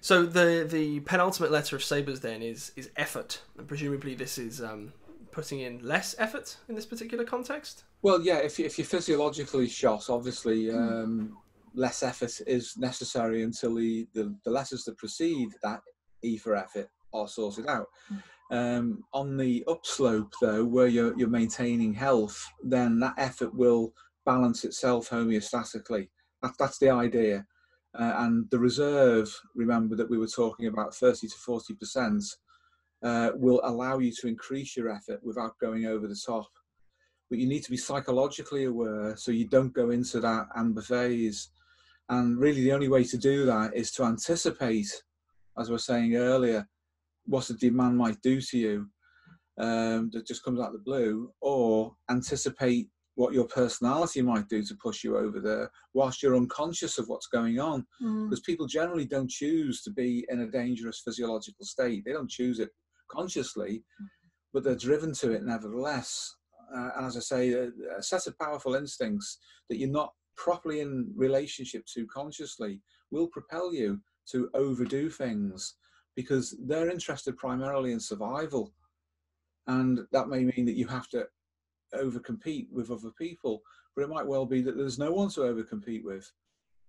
Speaker 1: So the the penultimate letter of Sabres then is is effort, and presumably this is um, putting in less effort in this particular context?
Speaker 3: Well, yeah, if, if you're physiologically shot, obviously hmm. um, less effort is necessary until the, the, the letters that precede that E for effort are sorted out. Hmm. Um, on the upslope, though, where you're, you're maintaining health, then that effort will balance itself homeostatically. That, that's the idea. Uh, and the reserve, remember that we were talking about 30 to 40 percent uh, will allow you to increase your effort without going over the top. But you need to be psychologically aware so you don't go into that amber phase. And really, the only way to do that is to anticipate, as I was saying earlier, what the demand might do to you um, that just comes out of the blue, or anticipate what your personality might do to push you over there whilst you're unconscious of what's going on. Mm. Because people generally don't choose to be in a dangerous physiological state, they don't choose it consciously, but they're driven to it nevertheless. Uh, and as I say, a, a, set of powerful instincts that you're not properly in relationship to consciously will propel you to overdo things because they're interested primarily in survival. And that may mean that you have to overcompete with other people, but it might well be that there's no one to overcompete with,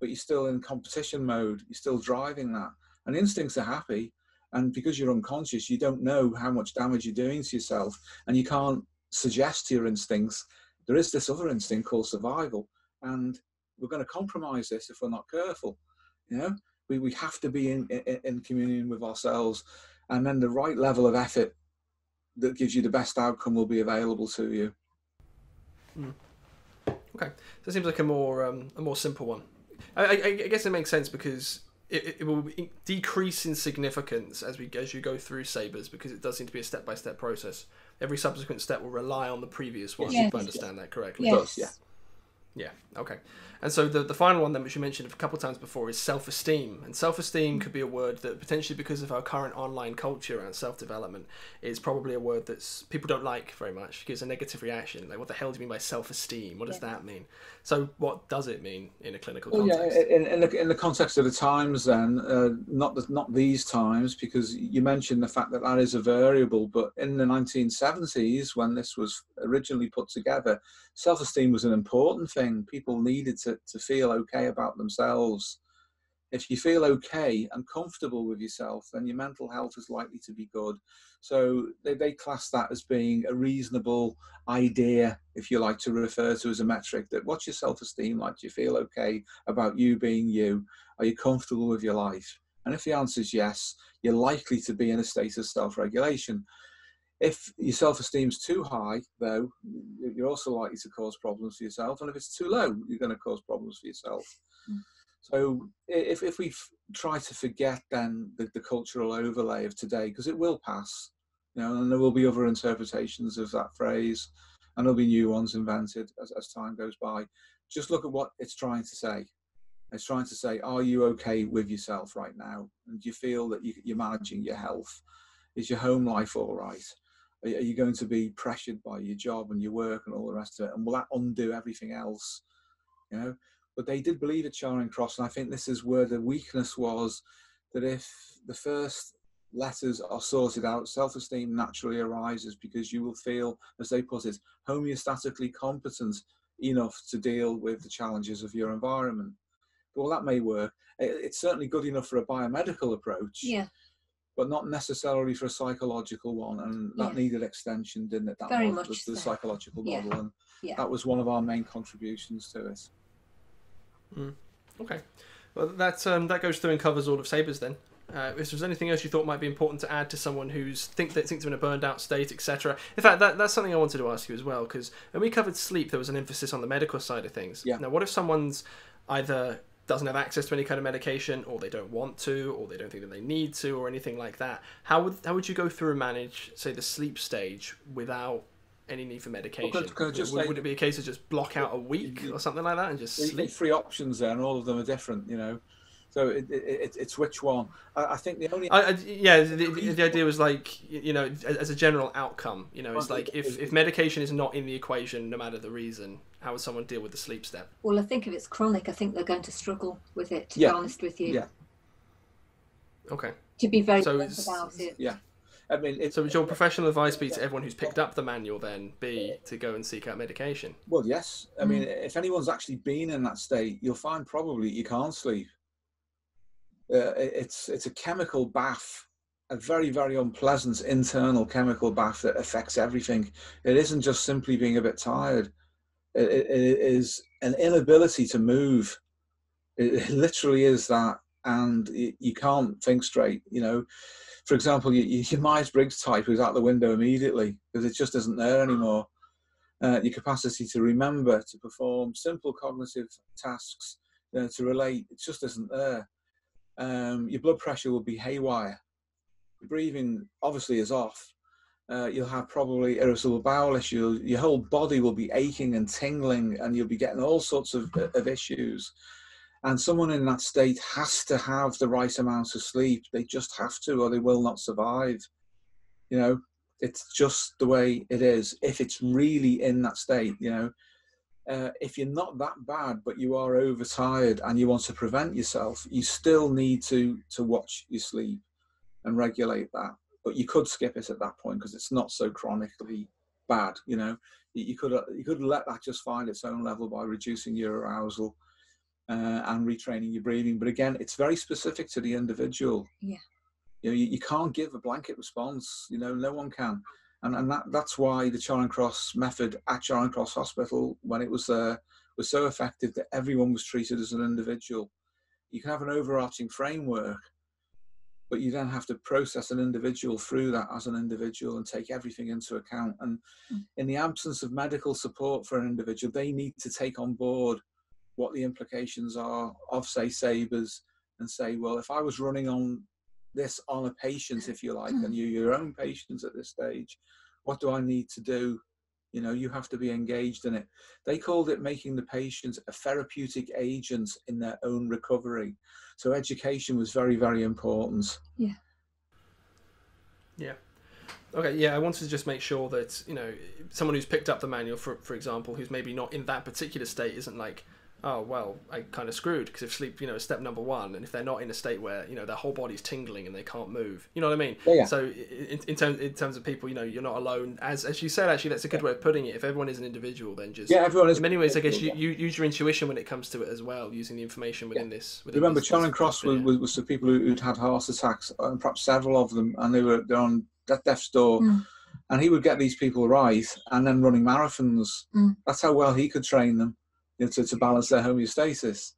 Speaker 3: but you're still in competition mode, you're still driving that. And instincts are happy, and because you're unconscious you don't know how much damage you're doing to yourself and you can't suggest to your instincts there is this other instinct called survival and we're going to compromise this if we're not careful you know we, we have to be in, in, in communion with ourselves and then the right level of effort that gives you the best outcome will be available to you
Speaker 1: mm. okay so it seems like a more um, a more simple one I, I, I guess it makes sense because it, it will decrease in significance as we as you go through sabres because it does seem to be a step by step process. Every subsequent step will rely on the previous one. Yes. If I understand that correctly.
Speaker 2: Yes.
Speaker 3: Yeah.
Speaker 1: Yeah. Okay. And so the the final one then, which you mentioned a couple of times before, is self esteem. And self esteem could be a word that potentially, because of our current online culture around self development, is probably a word that people don't like very much. Gives a negative reaction. Like, what the hell do you mean by self esteem? What does yeah. that mean? So, what does it mean in a clinical well, context?
Speaker 3: Yeah, in, in, the, in the context of the times, then, uh, not the, not these times, because you mentioned the fact that that is a variable. But in the 1970s, when this was originally put together, self esteem was an important thing. People needed to, to feel okay about themselves. If you feel okay and comfortable with yourself, then your mental health is likely to be good. So they, they class that as being a reasonable idea, if you like to refer to as a metric, that what's your self esteem like? Do you feel okay about you being you? Are you comfortable with your life? And if the answer is yes, you're likely to be in a state of self regulation. If your self esteem is too high, though, you're also likely to cause problems for yourself. And if it's too low, you're going to cause problems for yourself. Mm. So if, if we try to forget then the, the cultural overlay of today, because it will pass, you know, and there will be other interpretations of that phrase, and there'll be new ones invented as, as time goes by. Just look at what it's trying to say. It's trying to say, are you okay with yourself right now? And do you feel that you, you're managing your health? Is your home life all right? Are you going to be pressured by your job and your work and all the rest of it? And will that undo everything else? You know, but they did believe at Charing Cross, and I think this is where the weakness was that if the first letters are sorted out, self-esteem naturally arises because you will feel, as they put it, homeostatically competent enough to deal with the challenges of your environment. Well, that may work. It's certainly good enough for a biomedical approach.
Speaker 2: Yeah
Speaker 3: but not necessarily for a psychological one. And that needed extension, didn't it? That
Speaker 2: Very
Speaker 3: was,
Speaker 2: much
Speaker 3: the
Speaker 2: so.
Speaker 3: psychological
Speaker 2: yeah.
Speaker 3: model, and
Speaker 2: yeah.
Speaker 3: that was one of our main contributions to it.
Speaker 1: Mm. Okay, well that um, that goes through and covers all of Sabres then. Uh, if there's anything else you thought might be important to add to someone who's think that thinks they're in a burned out state, etc. In fact, that, that's something I wanted to ask you as well because when we covered sleep, there was an emphasis on the medical side of things.
Speaker 3: Yeah.
Speaker 1: Now, what if someone's either doesn't have access to any kind of medication, or they don't want to, or they don't think that they need to, or anything like that? How would how would you go through and manage, say, the sleep stage without any need for medication?
Speaker 3: could- could just
Speaker 1: would,
Speaker 3: say-
Speaker 1: would it be a case of just block out a week or something like that and just
Speaker 3: You've
Speaker 1: sleep?
Speaker 3: three options there, and all of them are different. You know, so it, it, it, it's which one. I, I think the only
Speaker 1: I, I, yeah, the, the, the idea was like you know, as a general outcome, you know, it's
Speaker 3: Well,
Speaker 1: like if, if medication is not in the equation, no matter the reason, how would someone deal with the sleep step?
Speaker 2: Well, I think if it's chronic, I think they're going to struggle with it. To
Speaker 3: Yeah.
Speaker 2: be honest with you,
Speaker 3: yeah,
Speaker 1: Okay,
Speaker 2: to be very
Speaker 1: So it's-
Speaker 2: about it.
Speaker 3: yeah. I mean, it's
Speaker 1: so would your professional advice be to everyone who's picked up the manual then be to go and seek out medication?
Speaker 3: well, yes. I mean, if anyone's actually been in that state, you'll find probably you can't sleep. Uh, it's it's a chemical bath, a very very unpleasant internal chemical bath that affects everything. It isn't just simply being a bit tired. It, it, it is an inability to move. It, it literally is that, and you, you can't think straight. You know, for example, you, you, your Myers Briggs type is out the window immediately because it just isn't there anymore. Uh, your capacity to remember, to perform simple cognitive tasks, know, to relate, it just isn't there. Um, your blood pressure will be haywire. Your breathing obviously is off. Uh, you'll have probably irritable bowel issues. Your whole body will be aching and tingling, and you'll be getting all sorts of, of issues. And someone in that state has to have the right amount of sleep. They just have to, or they will not survive. You know, it's just the way it is. If it's really in that state, you know, uh, if you're not that bad, but you are overtired and you want to prevent yourself, you still need to to watch your sleep and regulate that. But you could skip it at that point because it's not so chronically bad. You know, you, you could you could let that just find its own level by reducing your arousal uh, and retraining your breathing. But again, it's very specific to the individual.
Speaker 2: Yeah.
Speaker 3: You know, you, you can't give a blanket response. You know, no one can and and that that's why the Charing Cross method at Charing Cross Hospital, when it was there, was so effective that everyone was treated as an individual. You can have an overarching framework, but you then have to process an individual through that as an individual and take everything into account. And
Speaker 2: Mm.
Speaker 3: in the absence of medical support for an individual, they need to take on board what the implications are of, say, Sabres, and say, well, if I was running on this on a patient, if you like, and you're your own patient at this stage, what do I need to do? You know, you have to be engaged in it. They called it making the patient a therapeutic agent in their own recovery. So education was very, very important.
Speaker 1: Yeah yeah. Okay, yeah, I wanted to just make sure that, you know, someone who's picked up the manual, for, for example, who's maybe not in that particular state, isn't like, oh, well, I kind of screwed because if sleep, you know, is step number one, and if they're not in a state where, you know, their whole body's tingling and they can't move, you know what I mean?
Speaker 3: Yeah, yeah.
Speaker 1: So, in, in, terms, in terms of people, you know, you're not alone. As, as you said, actually, that's a good way of putting it. If everyone is an individual, then just.
Speaker 3: Yeah, everyone is.
Speaker 1: In many ways, I guess you, you use your intuition when it comes to it as well, using the information within this. Within
Speaker 3: Remember,
Speaker 1: this-
Speaker 3: Charing Cross was,
Speaker 1: software.
Speaker 3: was, was for people who, who'd had heart attacks, and perhaps several of them, and they were they're on death, death's door.
Speaker 2: Mm.
Speaker 3: And he would get these people right, and then running marathons.
Speaker 2: Mm.
Speaker 3: That's how well he could train them you know, to, to balance their homeostasis.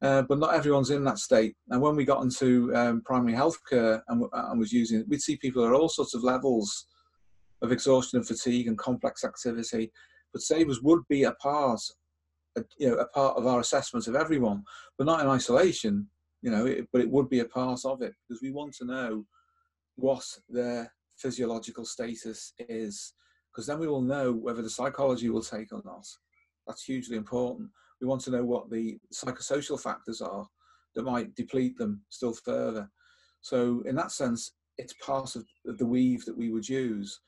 Speaker 3: Uh, but not everyone's in that state. And when we got into um, primary healthcare and, and was using it, we'd see people at all sorts of levels of exhaustion and fatigue and complex activity. But Sabres would be a part, a, you know, a part of our assessment of everyone, but not in isolation. You know, it, but it would be a part of it because we want to know what their physiological status is, because then we will know whether the psychology will take or not. That's hugely important. We want to know what the psychosocial factors are that might deplete them still further. So, in that sense, it's part of the weave that we would use,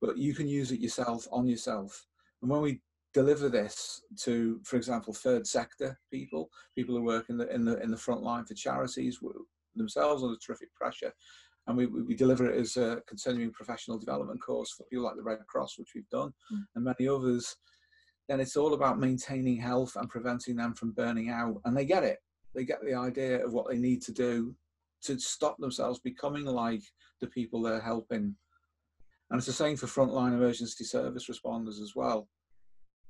Speaker 3: but you can use it yourself on yourself. And when we deliver this to, for example, third sector people, people who work in the in the in the front line for charities themselves under terrific pressure, and we, we deliver it as a continuing professional development course for people like the Red Cross, which we've done,
Speaker 2: Mm.
Speaker 3: and many others. Then it's all about maintaining health and preventing them from burning out, and they get it. They get the idea of what they need to do to stop themselves becoming like the people they're helping. And it's the same for frontline emergency service responders as well.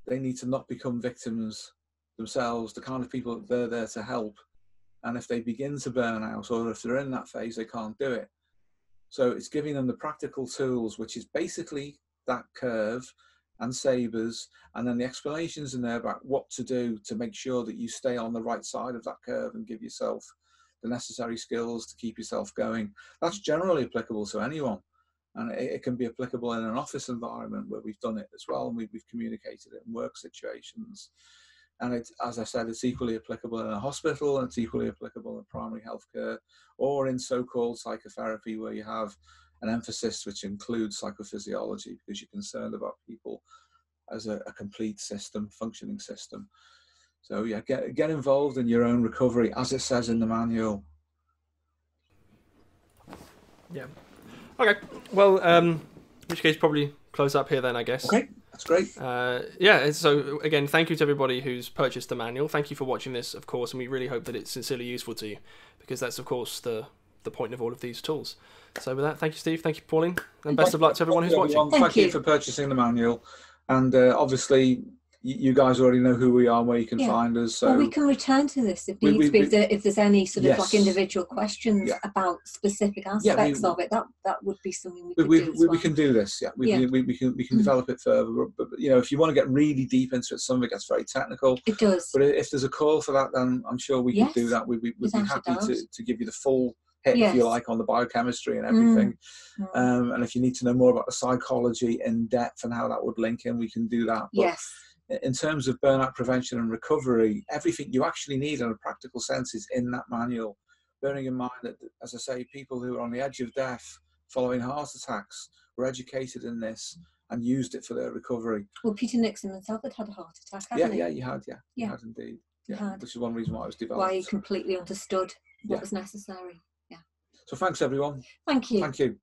Speaker 3: They need to not become victims themselves the kind of people that they're there to help. And if they begin to burn out or if they're in that phase, they can't do it. So it's giving them the practical tools, which is basically that curve and sabres, and then the explanations in there about what to do to make sure that you stay on the right side of that curve and give yourself the necessary skills to keep yourself going. That's generally applicable to anyone. And it, it can be applicable in an office environment where we've done it as well and we've, we've communicated it in work situations. And it's, as I said, it's equally applicable in a hospital and it's equally applicable in primary healthcare or in so-called psychotherapy where you have an emphasis which includes psychophysiology because you're concerned about people as a, a complete system, functioning system. So yeah, get get involved in your own recovery, as it says in the manual.
Speaker 1: Yeah. Okay. Well, um, in which case, probably close up here then, I guess.
Speaker 3: Okay, that's great.
Speaker 1: Uh, yeah. So again, thank you to everybody who's purchased the manual. Thank you for watching this, of course, and we really hope that it's sincerely useful to you, because that's, of course, the the point of all of these tools. So with that, thank you, Steve. Thank you, Pauline, and best of luck to everyone who's watching.
Speaker 3: Thank, thank you. you for purchasing the manual, and uh, obviously you guys already know who we are and where you can yeah. find us. So
Speaker 2: well, we can return to this if needs we, we, if, if, there's any sort of like individual questions yeah. about specific aspects yeah, we, of it. That that would be something we
Speaker 3: we,
Speaker 2: do well.
Speaker 3: we, can do this. Yeah, we, we, we, can we can mm. develop it further. But, but, you know, if you want to get really deep into it, some of it gets very technical.
Speaker 2: It does.
Speaker 3: But if there's a call for that, then I'm sure we yes. can do that. We, we, would be happy to, to give you the full hit, yes. if you like, on the biochemistry and everything. Mm. Mm. Um, and if you need to know more about the psychology in depth and how that would link in, we can do that.
Speaker 2: But yes
Speaker 3: in terms of burnout prevention and recovery, everything you actually need in a practical sense is in that manual. Bearing in mind that, as I say, people who are on the edge of death following heart attacks were educated in this and used it for their recovery.
Speaker 2: Well, Peter Nixon himself had had a heart attack,
Speaker 3: yeah,
Speaker 2: he?
Speaker 3: Yeah, you had, yeah. Yeah. You had indeed. Yeah. Had. Which is one reason why it was developed.
Speaker 2: Why he completely understood what yeah. was necessary.
Speaker 3: So thanks, everyone.
Speaker 2: Thank you.
Speaker 3: Thank you.